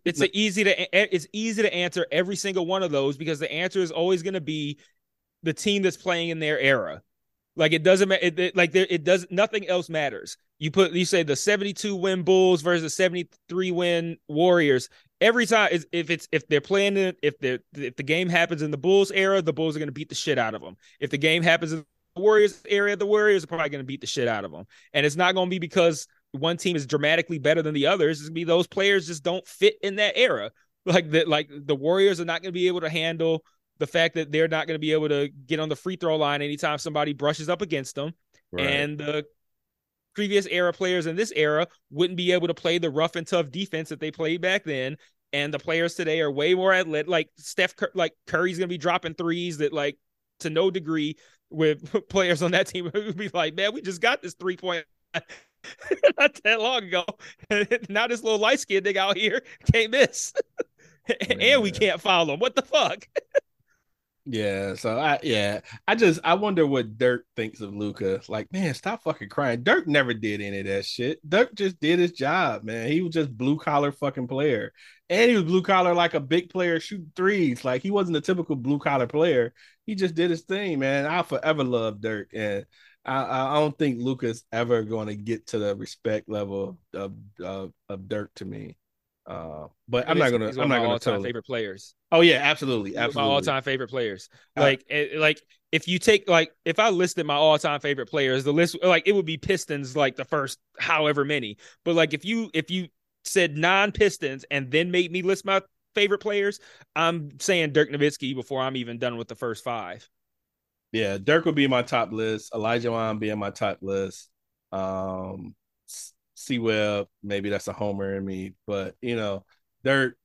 it's easy to it's easy to answer every single one of those because the answer is always going to be the team that's playing in their era. Like it doesn't matter. It, it, like there, it does. Nothing else matters. You put you say the seventy-two win Bulls versus seventy-three win Warriors. Every time, if it's if they're playing it, if the if the game happens in the Bulls era, the Bulls are going to beat the shit out of them. If the game happens in the Warriors area, the Warriors are probably going to beat the shit out of them. And it's not going to be because one team is dramatically better than the others. It's going to be those players just don't fit in that era. Like that, like the Warriors are not going to be able to handle the fact that they're not going to be able to get on the free throw line anytime somebody brushes up against them, right. and the previous era players in this era wouldn't be able to play the rough and tough defense that they played back then. And the players today are way more athletic. Like Steph, like Curry's gonna be dropping threes that like to no degree with players on that team who would be like, man, we just got this three point not that long ago. now this little light skinned nigga out here can't miss. and we can't follow him. What the fuck? Yeah, so I yeah, I just I wonder what Dirk thinks of Luka. Like, man, stop fucking crying. Dirk never did any of that shit. Dirk just did his job, man. He was just blue collar fucking player, and he was blue collar like a big player shooting threes. Like he wasn't a typical blue collar player. He just did his thing, man. I forever love Dirk, and I I don't think Luka's ever going to get to the respect level of of, of Dirk to me. Uh, but I'm not gonna. I'm not gonna tell favorite players. Oh yeah, absolutely, absolutely. My all time favorite players. Uh, like, uh, like if you take like if I listed my all time favorite players, the list like it would be Pistons like the first however many. But like if you if you said non Pistons and then made me list my favorite players, I'm saying Dirk Nowitzki before I'm even done with the first five. Yeah, Dirk would be my top list. Olajuwon be in my top list. Um, C Webb, maybe that's a homer in me, but you know, Dirk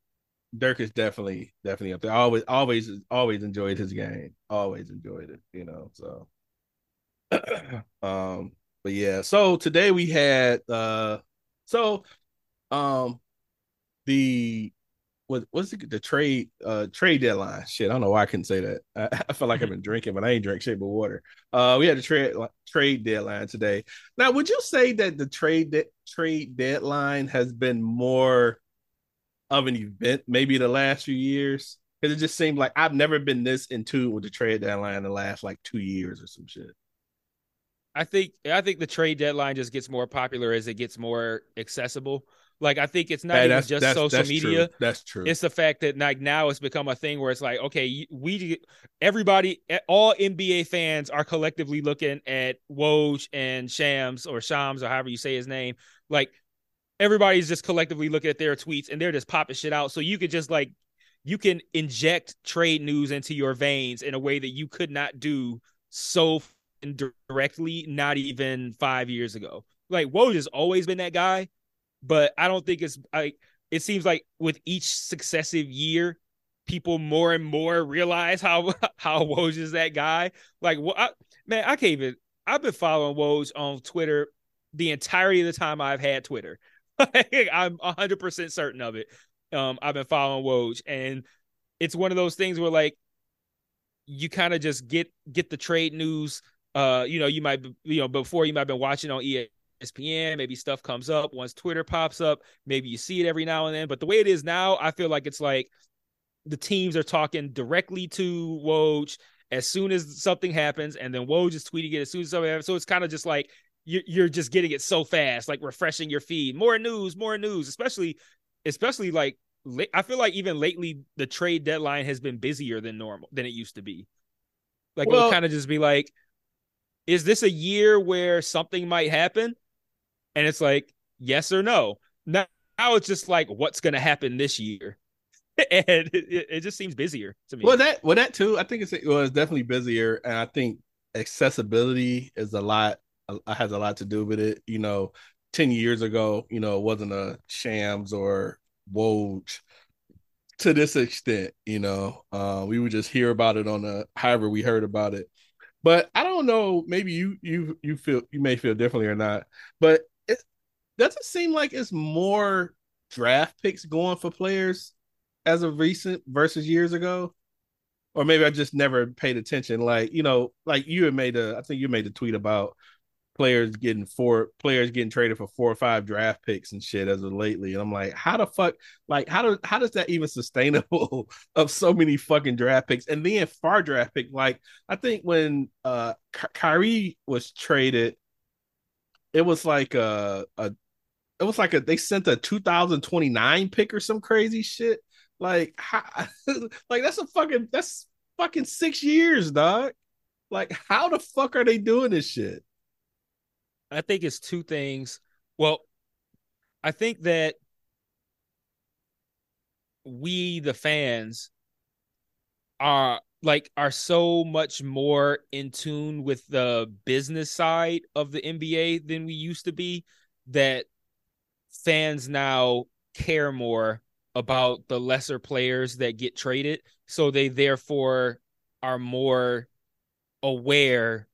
Dirk is definitely definitely up there. always always always enjoyed his game. Always enjoyed it, you know. So um but yeah, so today we had uh so um the what what's the, the trade uh trade deadline? Shit, I don't know why I couldn't say that. I, I feel like I've been drinking, but I ain't drink shit but water. Uh, we had a trade trade deadline today. Now, would you say that the trade de- trade deadline has been more of an event maybe the last few years? Because it just seemed like I've never been this in tune with the trade deadline in the last like two years or some shit. I think I think the trade deadline just gets more popular as it gets more accessible. Like I think it's not hey, even just that's, social that's media. True. That's true. It's the fact that like now it's become a thing where it's like, okay, we everybody, all NBA fans are collectively looking at Woj and Shams or Shams or however you say his name. Like everybody's just collectively looking at their tweets and they're just popping shit out. So you could just like you can inject trade news into your veins in a way that you could not do so directly, not even five years ago. Like Woj has always been that guy but I don't think it's like it seems like with each successive year, people more and more realize how how Woj is that guy. Like, well, I, man, I can't even. I've been following Woj on Twitter the entirety of the time I've had Twitter. I'm 100 percent certain of it. Um, I've been following Woj, and it's one of those things where like you kind of just get get the trade news. Uh, you know, you might you know before you might have been watching on EA ESPN, maybe stuff comes up once Twitter pops up, maybe you see it every now and then. But the way it is now, I feel like it's like the teams are talking directly to Woj as soon as something happens, and then Woj is tweeting it as soon as something happens. So it's kind of just like you're, you're just getting it so fast, like refreshing your feed. More news, more news, especially, especially like I feel like even lately the trade deadline has been busier than normal than it used to be. Like well, it'll kind of just be like, is this a year where something might happen? And it's like yes or no. Now, now it's just like what's going to happen this year, and it, it, just seems busier to me. Well, that well that too. I think it's well, it's definitely busier, and I think accessibility is a lot uh, has a lot to do with it. You know, ten years ago, you know, it wasn't a Shams or Woj to this extent. You know, uh, we would just hear about it on the however we heard about it. But I don't know. Maybe you you you feel you may feel differently or not. But doesn't seem like it's more draft picks going for players as of recent versus years ago. Or maybe I just never paid attention. Like, you know, like you had made a I think you made a tweet about players getting four players getting traded for four or five draft picks and shit as of lately. And I'm like, how the fuck like how do how does that even sustainable of so many fucking draft picks? And then far draft pick, like I think when uh Kyrie was traded, it was like a, a it was like a they sent a 2029 pick or some crazy shit. Like, how, like that's a fucking that's fucking six years, dog. Like, how the fuck are they doing this shit? I think it's two things. Well, I think that we, the fans, are like are so much more in tune with the business side of the NBA than we used to be that fans now care more about the lesser players that get traded. So they therefore are more aware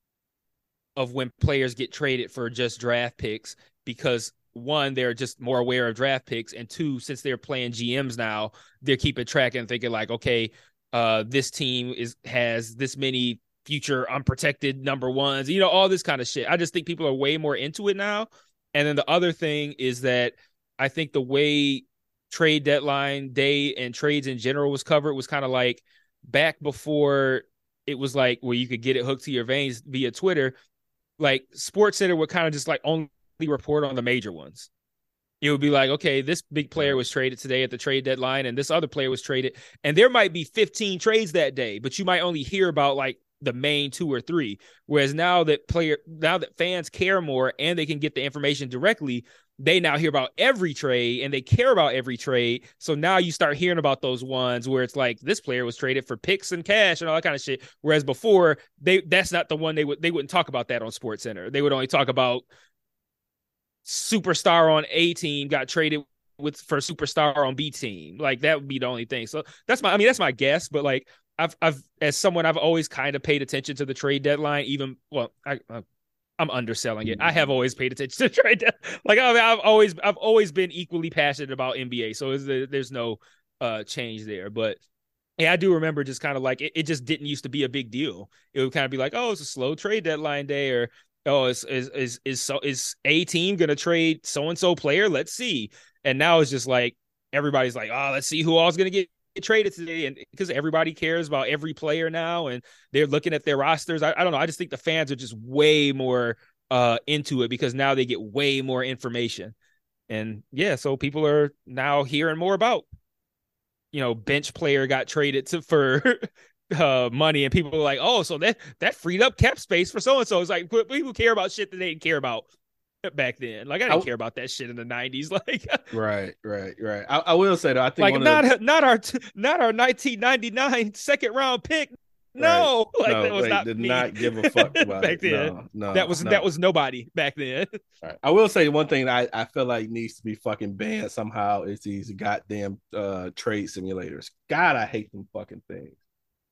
of when players get traded for just draft picks because one they're just more aware of draft picks and two since they're playing GMs now they're keeping track and thinking like okay uh this team is has this many future unprotected number ones you know all this kind of shit. I just think people are way more into it now and then the other thing is that i think the way trade deadline day and trades in general was covered was kind of like back before it was like where you could get it hooked to your veins via twitter like SportsCenter would kind of just like only report on the major ones. It would be like, okay, this big player was traded today at the trade deadline, and this other player was traded, and there might be 15 trades that day, but you might only hear about like the main two or three. Whereas now that player, now that fans care more and they can get the information directly, they now hear about every trade and they care about every trade. So now you start hearing about those ones where it's like this player was traded for picks and cash and all that kind of shit. Whereas before, they that's not the one they would they wouldn't talk about that on SportsCenter. They would only talk about superstar on A team got traded with for superstar on B team. Like that would be the only thing. So that's my I mean that's my guess, but like I've I've as someone I've always kind of paid attention to the trade deadline even well I, I'm underselling it. I have always paid attention to trade deadline. Like I have always I've always been equally passionate about NBA. So there's no uh change there, but yeah, I do remember just kind of like it, it just didn't used to be a big deal. It would kind of be like, oh, it's a slow trade deadline day, or oh, is is is is so is a team gonna trade so and so player? Let's see. And now it's just like everybody's like, oh, let's see who all's gonna get traded today, and because everybody cares about every player now, and they're looking at their rosters. I, I don't know. I just think the fans are just way more uh into it because now they get way more information, and yeah, so people are now hearing more about. You know, bench player got traded to for uh, money, and people are like, "Oh, so that that freed up cap space for so and so." It's like people care about shit that they didn't care about back then. Like I didn't I, care about that shit in the nineties. Like right, right, right. I, I, will say though, I think like not the... not our not our 1999 second round pick. No, right. like no, that was not did me. not give a fuck about back then. No, no, that was no. that was nobody back then. Right. I will say one thing I, I feel like needs to be fucking banned somehow is these goddamn uh trade simulators. God, I hate them fucking things.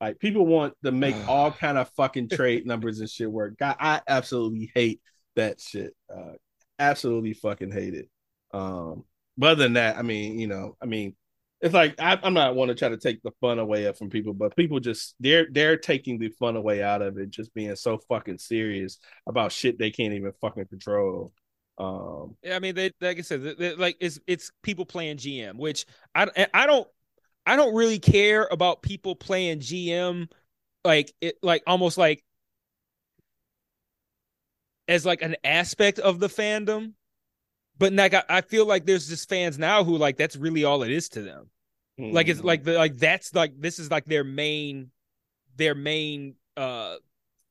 Like people want to make all kind of fucking trade numbers and shit work. God, I absolutely hate that shit. Uh, absolutely fucking hate it. Um, but other than that, I mean, you know, I mean, it's like I, am not want to try to take the fun away from people, but people just they're they're taking the fun away out of it, just being so fucking serious about shit they can't even fucking control. Um, yeah, I mean, they like I said, they, they, like it's it's people playing GM, which I I don't I don't really care about people playing GM like it like almost like as like an aspect of the fandom. But like I, I feel like there's just fans now who like that's really all it is to them. Mm. Like it's like the like that's like this is like their main their main uh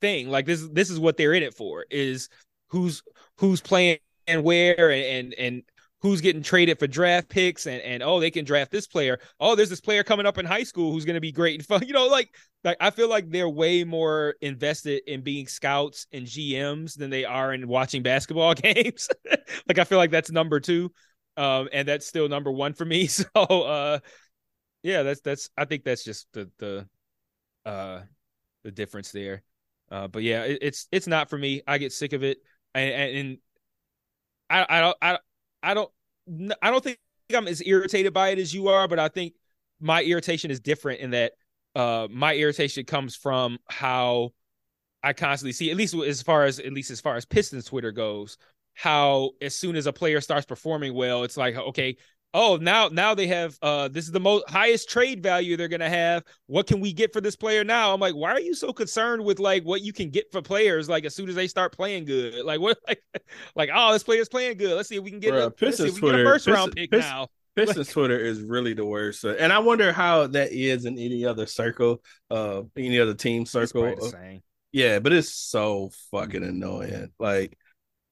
thing. Like this this is what they're in it for is who's who's playing and where and and, and who's getting traded for draft picks and and oh they can draft this player. Oh there's this player coming up in high school who's going to be great and fun. You know like like I feel like they're way more invested in being scouts and GMs than they are in watching basketball games. Like I feel like that's number 2 um and that's still number 1 for me. So uh yeah that's that's I think that's just the the uh the difference there. Uh but yeah it, it's it's not for me. I get sick of it. And, and I I don't I I don't I don't think I'm as irritated by it as you are, but I think my irritation is different in that uh my irritation comes from how I constantly see, at least as far as at least as far as Pistons Twitter goes, how as soon as a player starts performing well, it's like, okay, oh now now they have uh this is the most highest trade value they're gonna have. What can we get for this player now? I'm like why are you so concerned with like what you can get for players like as soon as they start playing good? Like what like, like oh this player's playing good. Let's see if we can get, Bruh, a, Pistons Twitter, get a first round pick Pistons, now. Pistons Twitter is really the worst, and I wonder how that is in any other circle, uh, any other team circle. Yeah, but it's so fucking annoying. Like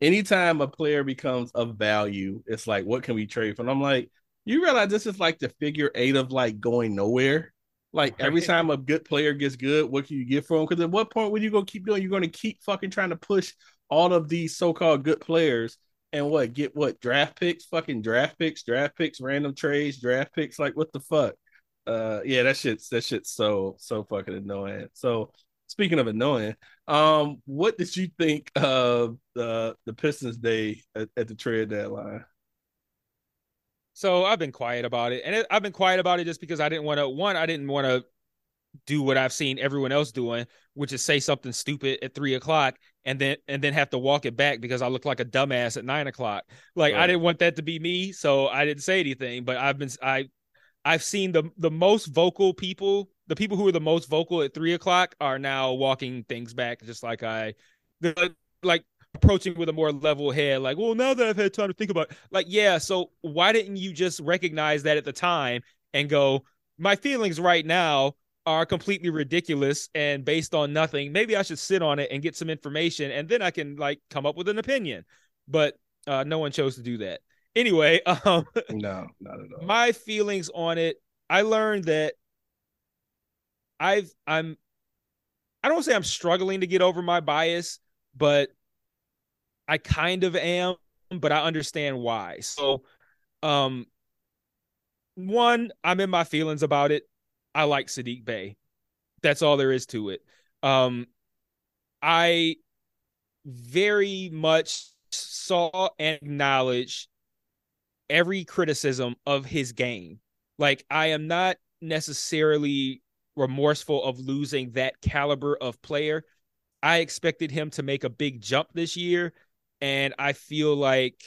anytime a player becomes of value, it's like, what can we trade for? And I'm like, you realize this is like the figure eight of like going nowhere. Like every time a good player gets good, what can you get from him? Because at what point when you gonna keep doing? You're gonna keep fucking trying to push all of these so-called good players and what get what draft picks, fucking draft picks, draft picks, random trades, draft picks. Like what the fuck? Uh, yeah, that shit's that shit's so so fucking annoying. So speaking of annoying, um, what did you think of the the Pistons day at, at the trade deadline? So I've been quiet about it, and it, I've been quiet about it just because I didn't want to. One, I didn't want to do what I've seen everyone else doing, which is say something stupid at three o'clock and then and then have to walk it back because I look like a dumbass at nine o'clock. Like I didn't want that to be me, so I didn't say anything. But I've been I I've seen the the most vocal people, the people who are the most vocal at three o'clock are now walking things back, just like I like, like approaching with a more level head, like, well, now that I've had time to think about it, like, yeah, so why didn't you just recognize that at the time and go, my feelings right now are completely ridiculous and based on nothing. Maybe I should sit on it and get some information and then I can like come up with an opinion. But uh, no one chose to do that. Anyway, um, No, not at all. my feelings on it, I learned that I've I'm I don't say I'm struggling to get over my bias, but I kind of am, but I understand why. So um one, I'm in my feelings about it. I like Saddiq Bey. That's all there is to it. Um I very much saw and acknowledge every criticism of his game. Like I am not necessarily remorseful of losing that caliber of player. I expected him to make a big jump this year, and I feel like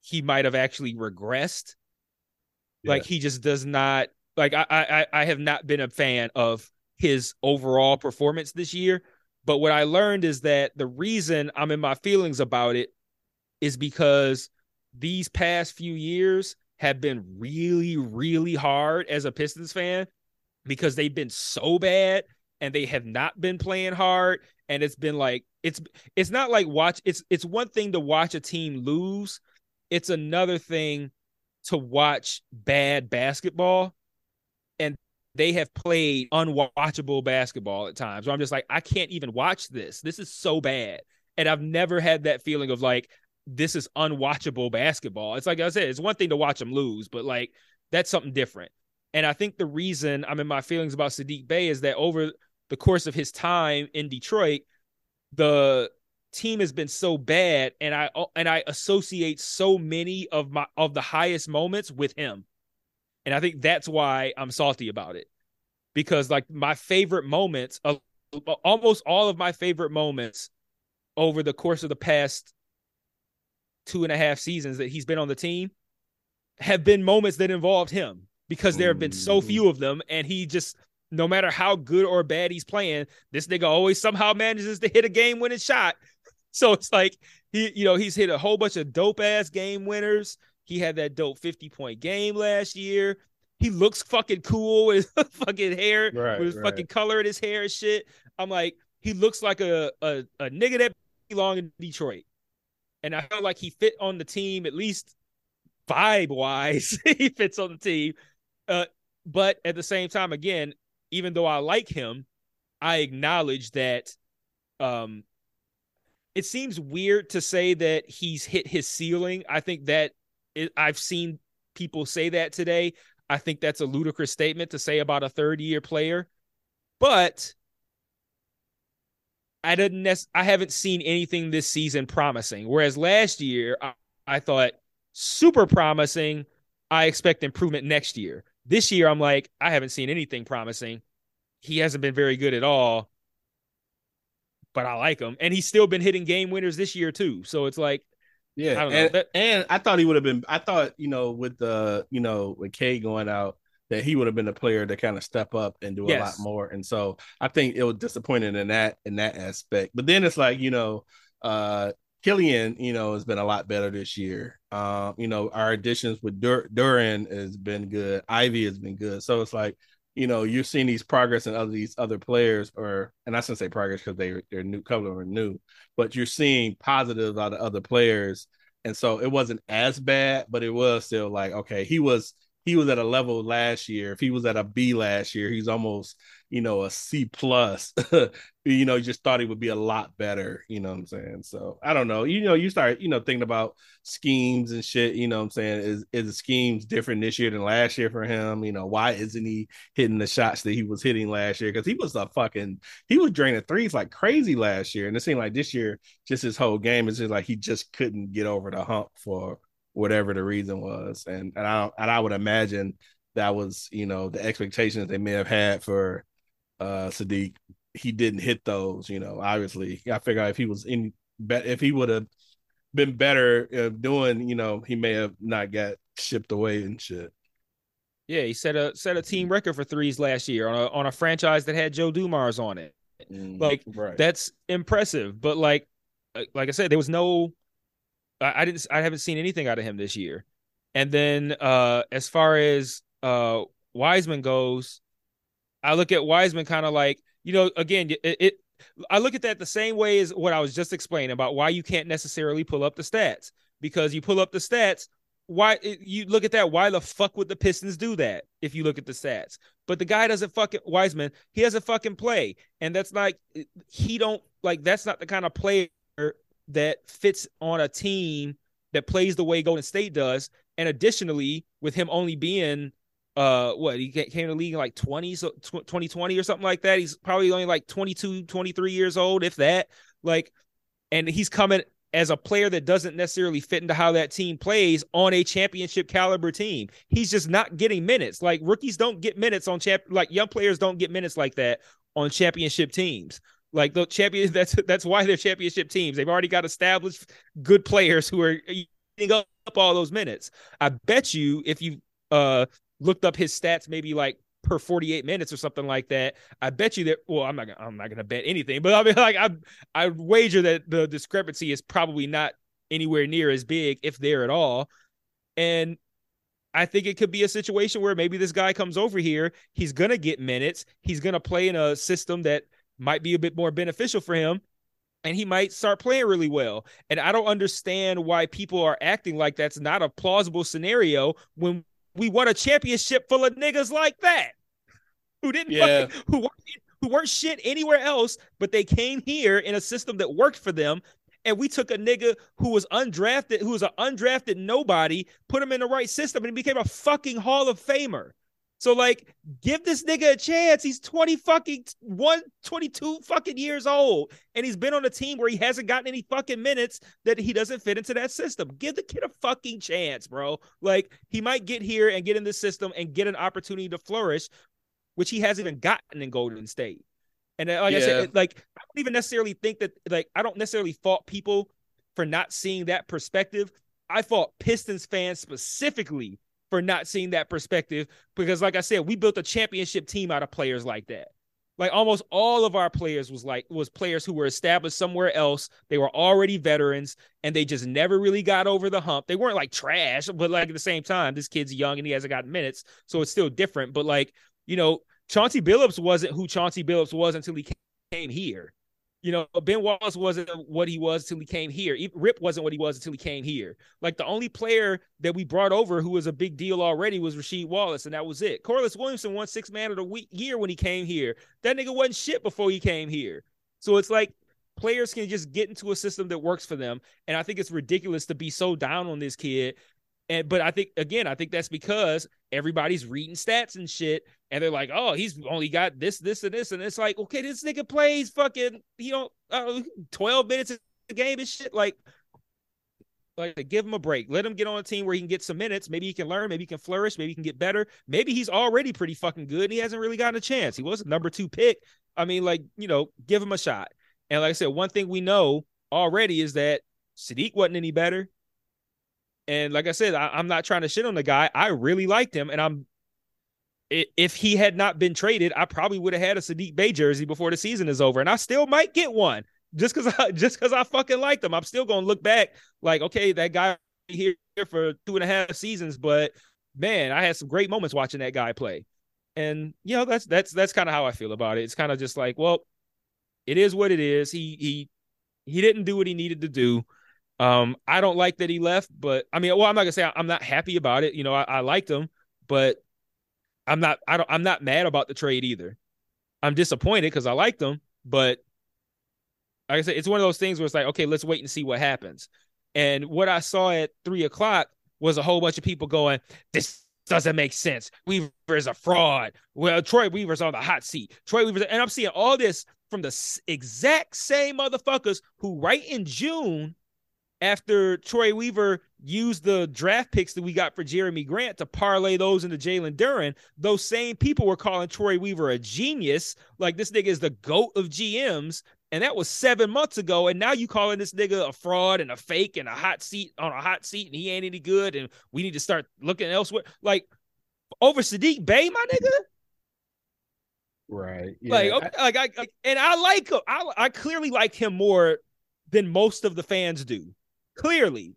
he might have actually regressed. Like he just does not like I, I I have not been a fan of his overall performance this year. But what I learned is that the reason I'm in my feelings about it is because these past few years have been really, really hard as a Pistons fan because they've been so bad and they have not been playing hard. And it's been like it's it's not like watch it's it's one thing to watch a team lose. It's another thing to watch bad basketball. And they have played unwatchable basketball at times where I'm just like, I can't even watch this. This is so bad. And I've never had that feeling of like, this is unwatchable basketball. It's like I said, it's one thing to watch them lose, but like that's something different. And I think the reason I'm in my feelings about Saddiq Bey is that over the course of his time in Detroit, the team has been so bad, and I and I associate so many of my of the highest moments with him. And I think that's why I'm salty about it. Because like my favorite moments almost all of my favorite moments over the course of the past two and a half seasons that he's been on the team have been moments that involved him because there have been so few of them. And he just no matter how good or bad he's playing this nigga always somehow manages to hit a game winning shot. So it's like he you know he's hit a whole bunch of dope ass game winners. He had that dope 50 point game last year. He looks fucking cool with his fucking hair Right, with his right. fucking color in his hair and shit. I'm like he looks like a a, a nigga that belong in detroit and I felt like he fit on the team at least vibe wise. he fits on the team, uh, but at the same time, again, even though I like him, I acknowledge that. Um, it seems weird to say that he's hit his ceiling. I think that it, I've seen people say that today. I think that's a ludicrous statement to say about a third year player, but I didn't. Nec- I haven't seen anything this season promising. Whereas last year, I, I thought super promising. I expect improvement next year. This year, I'm like, I haven't seen anything promising. He hasn't been very good at all, but I like him, and he's still been hitting game winners this year too. So it's like, Yeah, I don't know. and, That- and I thought he would have been. I thought you know with the you know with K going out that he would have been a player to kind of step up and do a lot more. And so I think it was disappointing in that in that aspect. But then it's like you know, uh Killian, you know, has been a lot better this year. Um, you know, our additions with Dur- Duren has been good. Ivey has been good. So it's like you know, you're seeing these progress in other these other players, or and I shouldn't say progress because they they're new, couple of are new, but you're seeing positives out of other players, and so it wasn't as bad, but it was still like okay, he was he was at a level last year. If he was at a B last year, he's almost, you know, a C plus. you know, just thought he would be a lot better. You know what I'm saying? So I don't know. You know, you start, you know, thinking about schemes and shit. You know what I'm saying? Is is the schemes different this year than last year for him? You know, why isn't he hitting the shots that he was hitting last year? Because he was a fucking he was draining threes like crazy last year. And it seemed like this year, just his whole game is just like he just couldn't get over the hump for whatever the reason was. And and I and I would imagine that was, you know, the expectations they may have had for uh Saddiq. He didn't hit those, you know, obviously. I figure if he was in bet if he would have been better uh, doing, you know, he may have not got shipped away and shit. Yeah, he set a set a team record for threes last year on a on a franchise that had Joe Dumars on it. Mm, like right. that's impressive, but like like I said, there was no I, I didn't I haven't seen anything out of him this year. And then uh as far as uh Wiseman goes, I look at Wiseman kind of like, you know, again, it, it I look at that the same way as what I was just explaining about why you can't necessarily pull up the stats because you pull up the stats. Why you look at that? Why the fuck would the Pistons do that if you look at the stats? But the guy doesn't fucking Wiseman. He doesn't fucking play, and that's like he don't like. That's not the kind of player that fits on a team that plays the way Golden State does. And additionally, with him only being uh what he came to the league in like 20 so 2020 or something like that. He's probably only like 22 23 years old if that. Like and he's coming as a player that doesn't necessarily fit into how that team plays on a championship caliber team. He's just not getting minutes. Like rookies don't get minutes on champ like young players don't get minutes like that on championship teams like the champions, that's that's why they're championship teams. They've already got established good players who are eating up all those minutes. I bet you if you uh looked up his stats, maybe like per 48 minutes or something like that. I bet you that well, I'm not gonna I'm not gonna bet anything, but I mean like I I wager that the discrepancy is probably not anywhere near as big, if there at all. And I think it could be a situation where maybe this guy comes over here, he's gonna get minutes, he's gonna play in a system that might be a bit more beneficial for him and he might start playing really well. And I don't understand why people are acting like that's not a plausible scenario when we won a championship full of niggas like that who didn't yeah. fucking, who weren't, who weren't shit anywhere else, but they came here in a system that worked for them. And we took a nigga who was undrafted, who was an undrafted nobody, put him in the right system, and he became a fucking Hall of Famer. So like, give this nigga a chance. He's 20 fucking one, 22 fucking years old. And he's been on a team where he hasn't gotten any fucking minutes that he doesn't fit into that system. Give the kid a fucking chance, bro. Like he might get here and get in this system and get an opportunity to flourish, which he hasn't even gotten in Golden State. And uh, like yeah. I said, like I don't even necessarily think that like I don't necessarily fault people for not seeing that perspective. I fault Pistons fans specifically for not seeing that perspective because like I said, we built a championship team out of players like that. Like almost all of our players was like was players who were established somewhere else. They were already veterans and they just never really got over the hump. They weren't like trash, but like at the same time, this kid's young and he hasn't gotten minutes, so it's still different. But like, you know, Chauncey Billups wasn't who Chauncey Billups was until he came here. You know, Ben Wallace wasn't what he was until he came here. Rip wasn't what he was until he came here. Like the only player that we brought over who was a big deal already was Rasheed Wallace, and that was it. Corliss Williamson won six man of the week year when he came here. That nigga wasn't shit before he came here. So it's like players can just get into a system that works for them. And I think it's ridiculous to be so down on this kid and but I think again, I think that's because everybody's reading stats and shit, and they're like, "Oh, he's only got this, this, and this," and it's like, okay, this nigga plays fucking, you know, uh, twelve minutes a game and shit. Like, like give him a break. Let him get on a team where he can get some minutes. Maybe he can learn. Maybe he can flourish. Maybe he can get better. Maybe he's already pretty fucking good. and He hasn't really gotten a chance. He was a number two pick. I mean, like you know, give him a shot. And like I said, one thing we know already is that Saddiq wasn't any better. And like I said, I, am not trying to shit on the guy. I really liked him, and I'm. If he had not been traded, I probably would have had a Saddiq Bey jersey before the season is over, and I still might get one just because I just because I fucking liked him. I'm still gonna look back like, okay, that guy here for two and a half seasons, but man, I had some great moments watching that guy play. And you know, that's that's that's kind of how I feel about it. It's kind of just like, well, it is what it is. He he he didn't do what he needed to do. Um, I don't like that he left, but I mean, well, I'm not gonna say I'm not happy about it. You know, I, I liked him, but I'm not I don't I'm not mad about the trade either. I'm disappointed because I like them, but like I said, it's one of those things where it's like, okay, let's wait and see what happens. And what I saw at three o'clock was a whole bunch of people going, This doesn't make sense. Weaver is a fraud. Well, Troy Weaver's on the hot seat. Troy Weaver's, and I'm seeing all this from the exact same motherfuckers who, right in June, after Troy Weaver used the draft picks that we got for Jerami Grant to parlay those into Jalen Duren, those same people were calling Troy Weaver a genius. Like this nigga is the GOAT of GMs. And that was seven months ago. And now you calling this nigga a fraud and a fake and a hot seat on a hot seat and he ain't any good. And we need to start looking elsewhere. Like over Saddiq Bey, my nigga. Right. Yeah. Like, okay, like I, and I like him. I, I clearly like him more than most of the fans do. Clearly.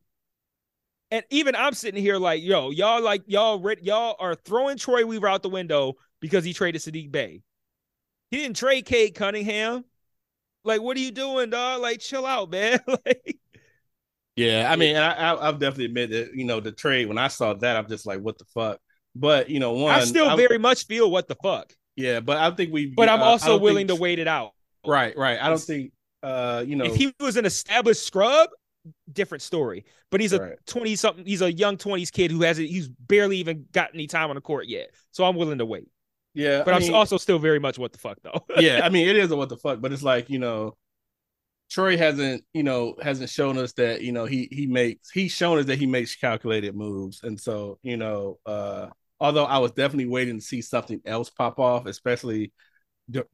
And even I'm sitting here like, yo, y'all like y'all y'all are throwing Troy Weaver out the window because he traded Saddiq Bey. He didn't trade Cade Cunningham. Like, what are you doing, dog? Like, chill out, man. like, yeah, I mean, I, I, I've definitely admit that you know the trade. When I saw that, I'm just like, what the fuck. But you know, one, I still I, very much feel what the fuck. Yeah, but I think we. But I'm uh, also willing think, to wait it out. Right, right. I don't think. Uh, you know, if he was an established scrub, different story. But he's a twenty right. something. He's a young twenties kid who hasn't. He's barely even got any time on the court yet. So I'm willing to wait. Yeah, but I am also still very much what the fuck though. yeah, I mean it is a what the fuck, but it's like you know, Troy hasn't you know hasn't shown us that you know he he makes he's shown us that he makes calculated moves, and so you know, uh although I was definitely waiting to see something else pop off, especially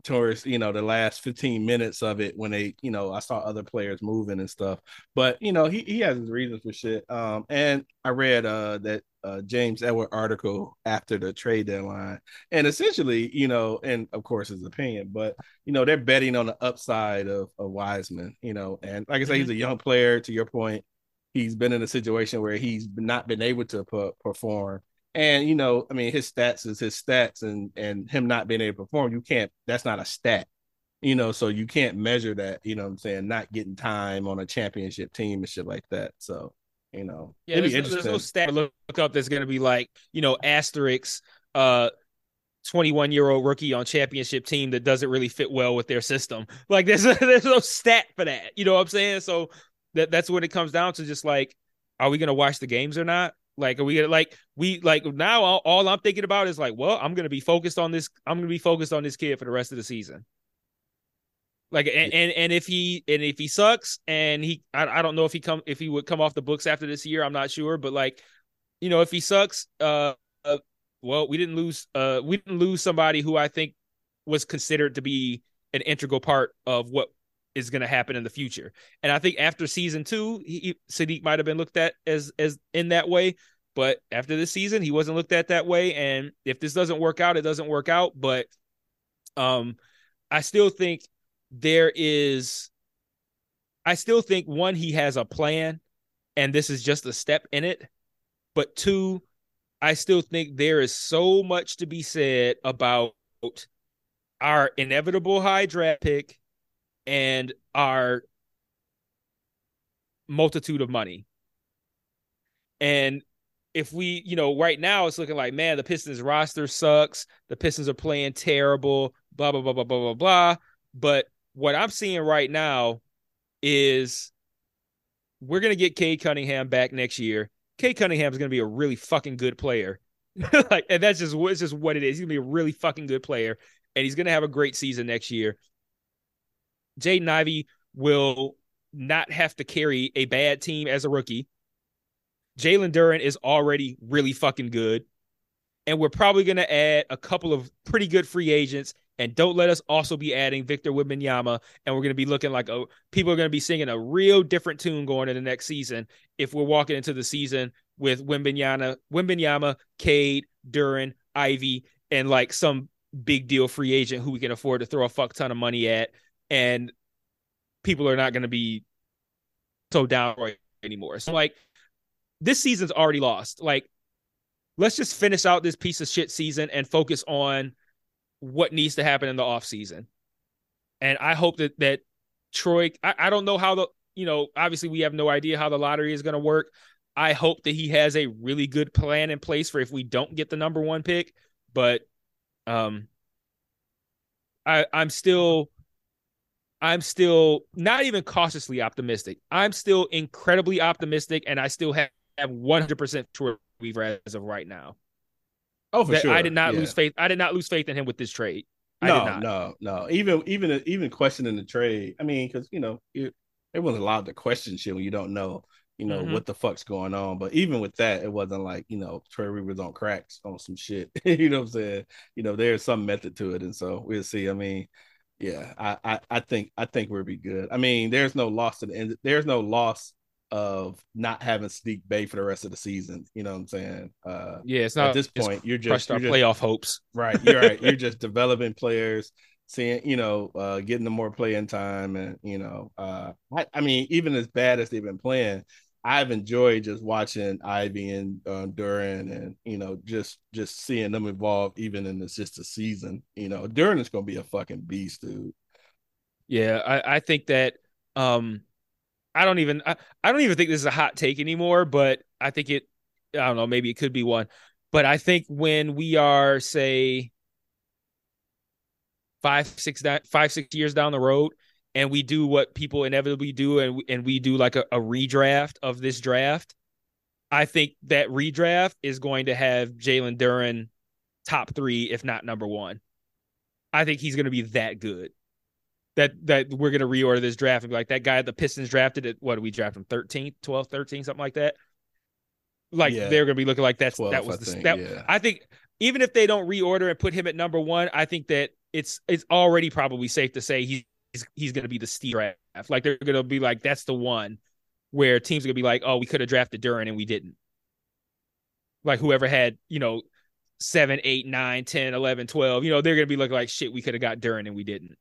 towards you know the last 15 minutes of it when they you know i saw other players moving and stuff. But you know he, he has his reasons for shit. Um and i read uh that uh, james edward article after the trade deadline. And essentially you know and of course his opinion but you know they're betting on the upside of, of wiseman you know. And like i said mm-hmm. he's a young player to your point. He's been in a situation where he's not been able to perform and you know, I mean, his stats is his stats, and and him not being able to perform, you can't. That's not a stat, you know. So you can't measure that. You know, what I'm saying not getting time on a championship team and shit like that. So you know, yeah, there's, there's no stat look up that's going to be like you know asterisks. Uh, 21 year old rookie on championship team that doesn't really fit well with their system. Like there's a, there's no stat for that. You know what I'm saying? So that that's what it comes down to. Just like, are we gonna watch the games or not? Like, are we gonna like we like now? All, all, I'm thinking about is like, well, I'm gonna be focused on this. I'm gonna be focused on this kid for the rest of the season. Like, and and, and if he and if he sucks, and he, I, I don't know if he come if he would come off the books after this year. I'm not sure, but like, you know, if he sucks, uh, uh well, we didn't lose, uh, we didn't lose somebody who I think was considered to be an integral part of what is going to happen in the future. And I think after season two, he, Saddiq might have been looked at as as in that way. But after this season, he wasn't looked at that way. And if this doesn't work out, it doesn't work out. But um, I still think there is. I still think one, he has a plan, and this is just a step in it. But two, I still think there is so much to be said about our inevitable high draft pick and our multitude of money. And if we, you know, right now it's looking like, man, the Pistons roster sucks. The Pistons are playing terrible, blah, blah, blah, blah, blah, blah, blah. But what I'm seeing right now is we're going to get Cade Cunningham back next year. Cade Cunningham is going to be a really fucking good player. like, and that's just, it's just what it is. He's going to be a really fucking good player. And he's going to have a great season next year. Jaden Ivey will not have to carry a bad team as a rookie. Jalen Duren is already really fucking good. And we're probably going to add a couple of pretty good free agents. And don't let us also be adding Victor Wembanyama. And we're going to be looking like a people are going to be singing a real different tune going into the next season if we're walking into the season with Wembanyama, Wembanyama, Cade, Duren, Ivey, and like some big deal free agent who we can afford to throw a fuck ton of money at and people are not going to be so downright anymore. So like this season's already lost. Like let's just finish out this piece of shit season and focus on what needs to happen in the off season. And I hope that that Troy I, I don't know how the you know, obviously we have no idea how the lottery is going to work. I hope that he has a really good plan in place for if we don't get the number one pick. But um I I'm still I'm still not even cautiously optimistic. I'm still incredibly optimistic, and I still have, have 100% Troy Weaver as of right now. Oh, for That sure. I did not Yeah. lose faith. I did not lose faith in him with this trade. I no, did not. no, no. Even even even questioning the trade. I mean, because you know, you, everyone's allowed to question shit when you don't know, you know, Mhm. what the fuck's going on. But even with that, it wasn't like you know, Trey Rivers on cracks on some shit. you know what I'm saying? You know, there's some method to it, and so we'll see. I mean, yeah, I I, I think I think we'll be good. I mean, there's no loss to the end. There's no loss of not having Sneak Bay for the rest of the season. You know what I'm saying? Uh, Yeah, it's not at this point, you're just you're just playoff hopes. Right. You're right. You're just developing players, seeing, you know, uh, getting them more playing time. And, you know, uh, I, I mean, even as bad as they've been playing, I've enjoyed just watching Ivey and uh, Duren and, you know, just just seeing them evolve even in this just a season. You know, Duren is going to be a fucking beast, dude. Yeah, I, I think that um I don't even I, I don't even think this is a hot take anymore, but I think it I don't know, maybe it could be one. But I think when we are say five, six, five, six years down the road, and we do what people inevitably do, and we, and we do like a, a redraft of this draft, I think that redraft is going to have Jalen Duren top three, if not number one. I think he's going to be that good that that we're going to reorder this draft and be like that guy the Pistons drafted at what did we draft him 13th 12th 13th something like that like Yeah. they're going to be looking like that's 12, that was I the think, that, yeah. I think even if they don't reorder and put him at number 1 I think that it's it's already probably safe to say he's he's, going to be the steal draft. Like they're going to be like that's the one where teams are going to be like oh we could have drafted Duren and we didn't. Like whoever had you know 7 8 9 10 11 12 you know they're going to be looking like shit we could have got Duren and we didn't.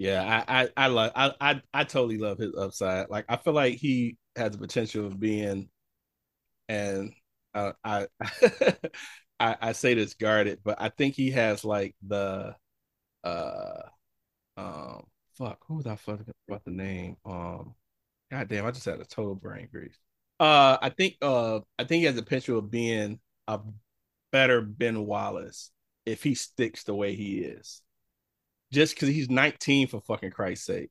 Yeah, I I I love I, I I totally love his upside. Like I feel like he has the potential of being, and uh, I I I say this guarded, but I think he has like the uh um fuck who was I fucking about the name um god damn I just had a total brain freeze. Uh, I think uh I think he has the potential of being a better Ben Wallace if he sticks the way he is just because he's 19 for fucking Christ's sake.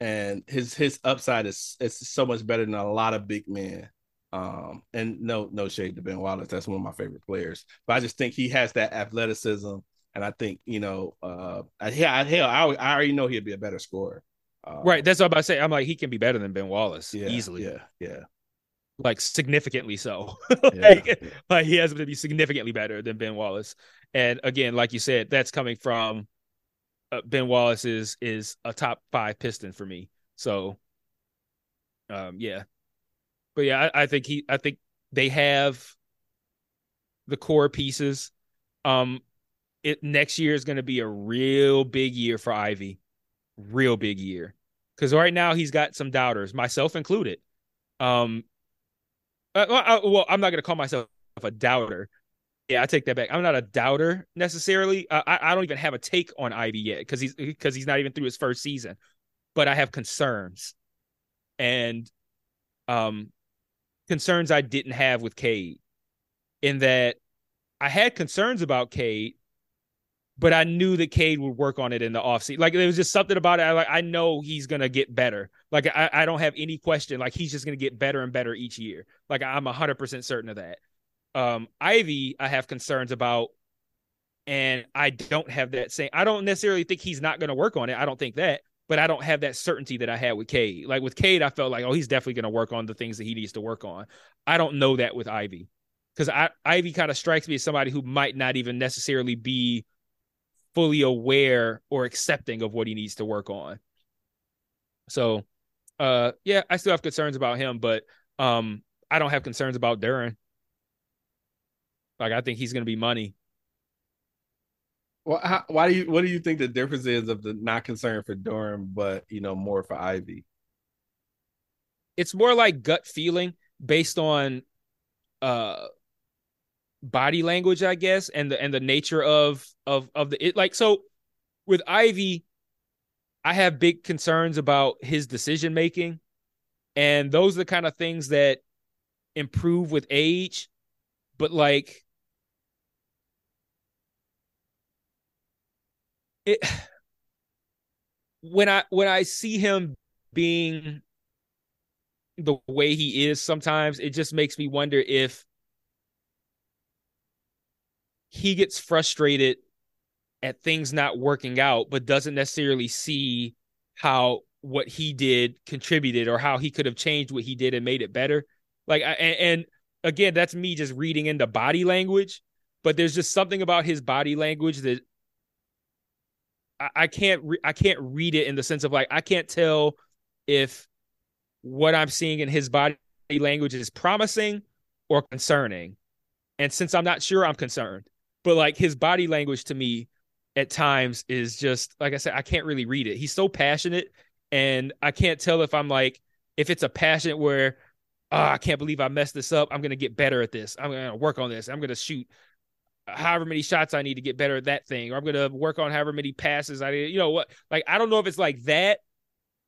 And his his upside is it's so much better than a lot of big men. Um, and no no shade to Ben Wallace, that's one of my favorite players. But I just think he has that athleticism, and I think you know, uh, yeah, hell, I, I already know he'd be a better scorer. Um, Right. That's what I'm about to say. I'm like, he can be better than Ben Wallace yeah, easily. Yeah, yeah, Like significantly so. yeah. like, like he has to be significantly better than Ben Wallace. And again, like you said, that's coming from uh, Ben Wallace is is a top five piston for me. So um yeah. But yeah, I, I think he I think they have the core pieces. Um it next year is gonna be a real big year for Ivey. Real big year. Because right now he's got some doubters, myself included. Um uh, well, I, well, I'm not going to call myself a doubter. Yeah, I take that back. I'm not a doubter necessarily. Uh, I I don't even have a take on Ivey yet because he's because he's not even through his first season. But I have concerns, and um, concerns I didn't have with Cade, in that I had concerns about Cade, but I knew that Cade would work on it in the offseason. Like there was just something about it. I like I know he's gonna get better. Like I, I don't have any question. Like he's just gonna get better and better each year. Like I'm hundred percent certain of that. Um, Ivey, I have concerns about, and I don't have that same. I don't necessarily think he's not gonna work on it. I don't think that, but I don't have that certainty that I had with Cade. Like with Cade, I felt like, oh, he's definitely gonna work on the things that he needs to work on. I don't know that with Ivey, because Ivey kind of strikes me as somebody who might not even necessarily be fully aware or accepting of what he needs to work on. So, uh, yeah, I still have concerns about him, but um, I don't have concerns about Duren. Like, I think he's going to be money. Well, how, why do you? What do you think the difference is of the not concern for Duren, but you know more for Ivey? It's more like gut feeling based on uh body language, I guess, and the and the nature of of of the it. Like, so with Ivey, I have big concerns about his decision making. And those are the kind of things that improve with age. But like it when I when I see him being the way he is sometimes, it just makes me wonder if he gets frustrated at things not working out, but doesn't necessarily see how what he did contributed or how he could have changed what he did and made it better. Like, and, and again, that's me just reading into body language, but there's just something about his body language that I, I can't re- I can't read it in the sense of like I can't tell if what I'm seeing in his body language is promising or concerning. And since I'm not sure, I'm concerned. But like his body language to me at times is just like I said, I can't really read it. He's so passionate, and I can't tell if I'm like if it's a passion where oh, I can't believe I messed this up. I'm gonna get better at this. I'm gonna work on this. I'm gonna shoot however many shots I need to get better at that thing, or I'm gonna work on however many passes I need. You know what? Like I don't know if it's like that,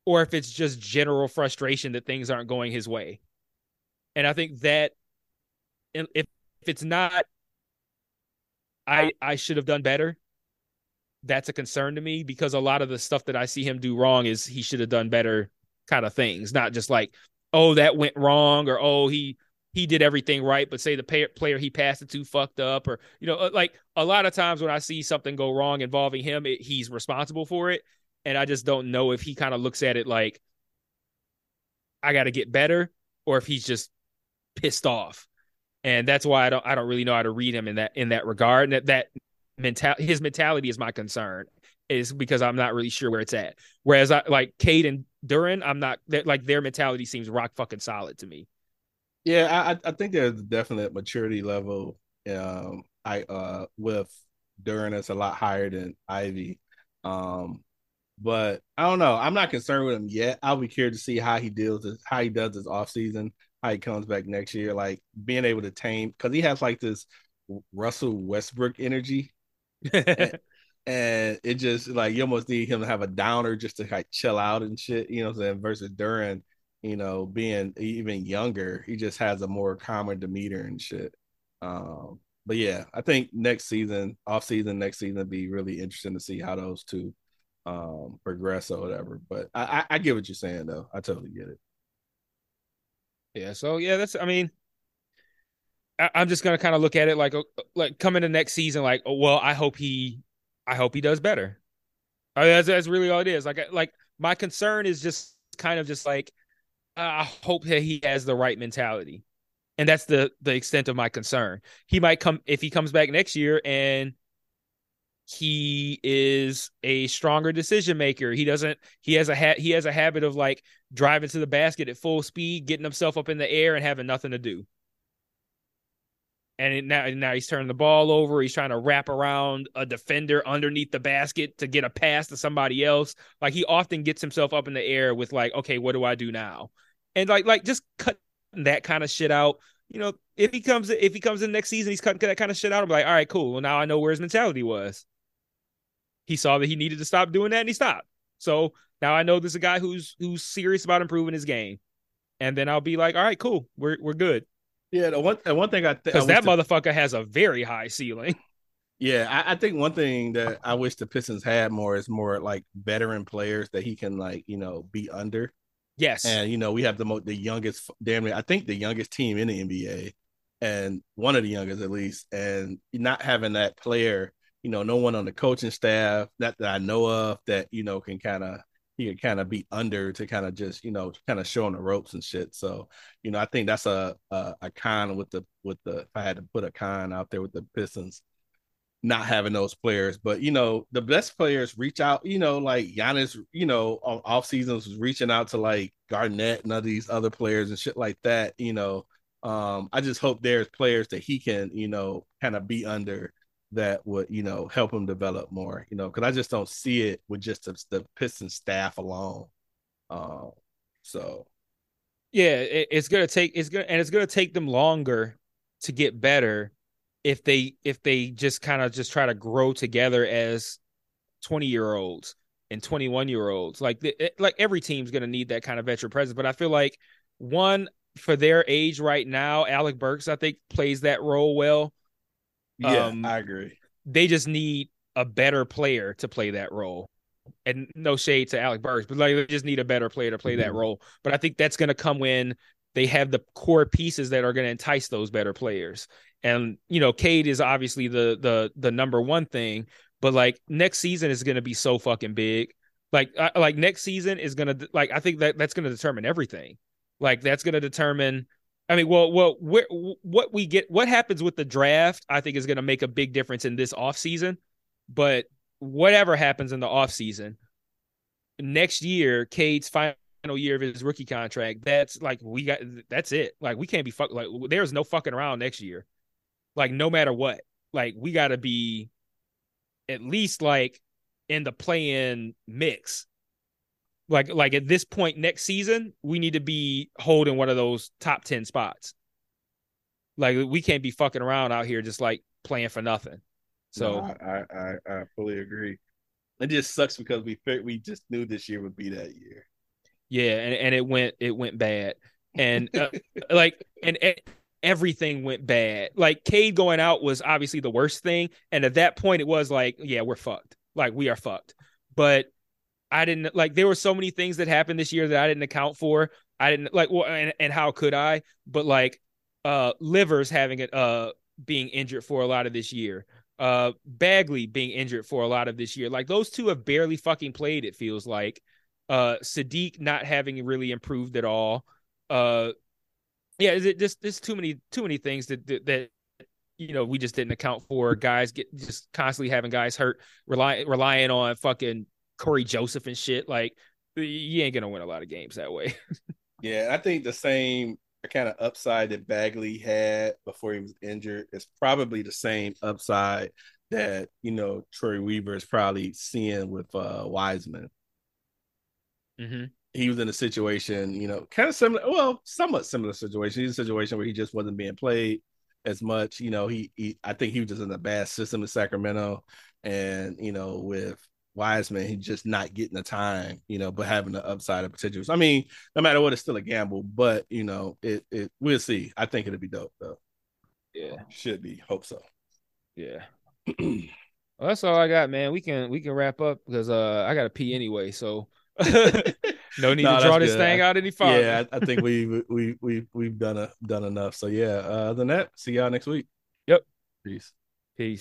or if it's just general frustration that things aren't going his way. And I think that if if it's not, I I should have done better. That's a concern to me because a lot of the stuff that I see him do wrong is he should have done better kind of things, not just like oh that went wrong or oh he he did everything right, but say the pay- player he passed it to fucked up, or you know, uh, like a lot of times when I see something go wrong involving him, it, he's responsible for it, and I just don't know if he kind of looks at it like I got to get better, or if he's just pissed off, and that's why I don't I don't really know how to read him in that in that regard. And that that mental his mentality is my concern is because I'm not really sure where it's at. Whereas I like Cade and Duren, I'm not like their mentality seems rock fucking solid to me. Yeah, I, I think there's definitely a maturity level. Um, I uh with Duren that's a lot higher than Ivey. Um, but I don't know. I'm not concerned with him yet. I'll be curious to see how he deals with how he does this off season, how he comes back next year, like being able to tame because he has like this Russell Westbrook energy. and, and, it just like you almost need him to have a downer just to like chill out and shit, you know what I'm saying? Versus Duren, you know, being even younger, he just has a more calmer demeanor and shit. Um, but yeah, I think next season, off season, next season, be really interesting to see how those two um progress or whatever. But I, I, I get what you're saying though. I totally get it. Yeah. So yeah, that's I mean, I, am just gonna kind of look at it like uh, like coming to next season, like oh, well, I hope he, I hope he does better. I mean, that's that's really all it is. Like like my concern is just kind of just like I hope that he has the right mentality. And that's the the extent of my concern. He might come if he comes back next year and he is a stronger decision maker. He doesn't he has a ha- he has a habit of like driving to the basket at full speed, getting himself up in the air and having nothing to do. And it, now now he's turning the ball over, he's trying to wrap around a defender underneath the basket to get a pass to somebody else. Like he often gets himself up in the air with like, okay, what do I do now? and like like just cut that kind of shit out. You know, if he comes if he comes in next season, he's cutting that kind of shit out. I'm like, all right, cool. Well, now I know where his mentality was. He saw that he needed to stop doing that, and he stopped. So now I know there's a guy who's who's serious about improving his game, and then I'll be like, all right, cool, we're we're good. Yeah, the one the one thing I because th- that to... motherfucker has a very high ceiling. Yeah, I, I, think one thing that I wish the Pistons had more is more like veteran players that he can like you know be under. Yes. And you know, we have the mo- the youngest damn near, I think the youngest team in the NBA and one of the youngest at least and not having that player, you know, no one on the coaching staff that, that I know of that, you know, can kind of he can kind of be under to kind of just you know kind of showing the ropes and shit. So you know I think that's a a, a con with the with the if I had to put a con out there with the Pistons not having those players. But you know, the best players reach out, you know, like Giannis, you know, off seasons was reaching out to like Garnett and other these other players and shit like that, you know. Um, I just hope there's players that he can, you know, kind of be under that would, you know, help him develop more, you know, because I just don't see it with just the, the Piston staff alone. Um, so yeah, it, it's gonna take it's gonna and it's gonna take them longer to get better if they if they just kind of just try to grow together as 20 year olds and 21 year olds like the, like every team's to need that kind of veteran presence but i feel like one for their age right now, Alec Burks, I think, plays that role well. Yeah, Um, I agree. They just need a better player to play that role. And no shade to Alec Burks, but like they just need a better player to play that role. But I think that's going to come when they have the core pieces that are going to entice those better players. And you know, Cade is obviously the the the number one thing, but like next season is going to be so fucking big. Like I, like next season is going to like I think that that's going to determine everything. Like that's going to determine I mean, well, well, what we get, what happens with the draft, I think is going to make a big difference in this offseason. But whatever happens in the offseason, next year, Cade's final year of his rookie contract, that's like we got that's it. Like we can't be fuck like there's no fucking around next year. Like no matter what. Like we gotta be at least like in the play-in mix. Like like at this point next season, we need to be holding one of those top 10 spots. Like we can't be fucking around out here just like playing for nothing. So No, I, I I fully agree. It just sucks because we we just knew this year would be that year. Yeah, and, and it went it went bad, and uh, like and e- everything went bad. Like Cade going out was obviously the worst thing, and at that point it was like, yeah, we're fucked. Like we are fucked. But I didn't like there were so many things that happened this year that I didn't account for. I didn't like well, and, and how could I? But like uh Livers having it uh being injured for a lot of this year. Uh Bagley being injured for a lot of this year. Like those two have barely fucking played, it feels like uh Saddiq not having really improved at all. Uh yeah, is it just there's too many too many things that, that that you know we just didn't account for. Guys get just constantly having guys hurt, rely, relying on fucking Cory Joseph and shit. Like you ain't gonna win a lot of games that way. Yeah, I think the same kind of upside that Bagley had before he was injured is probably the same upside that you know Troy Weaver is probably seeing with uh Wiseman. mm-hmm. He was in a situation, you know, kind of similar, well, somewhat similar situation. He's a situation where he just wasn't being played as much. You know, he, he I think he was just in a bad system in Sacramento, and you know, with Wiseman, he's just not getting the time, you know, but having the upside of potential. I mean, no matter what, it's still a gamble, but you know, it it we'll see. I think it'll be dope though. Yeah, Should be. Hope so. yeah. Well, that's all I got, man. We can we can wrap up because uh I gotta pee anyway, so no need No, to draw this good. thing out any farther. yeah, I, I think we we we we've done a done enough. So yeah, uh, other than that, see y'all next week. Yep. Peace. Peace.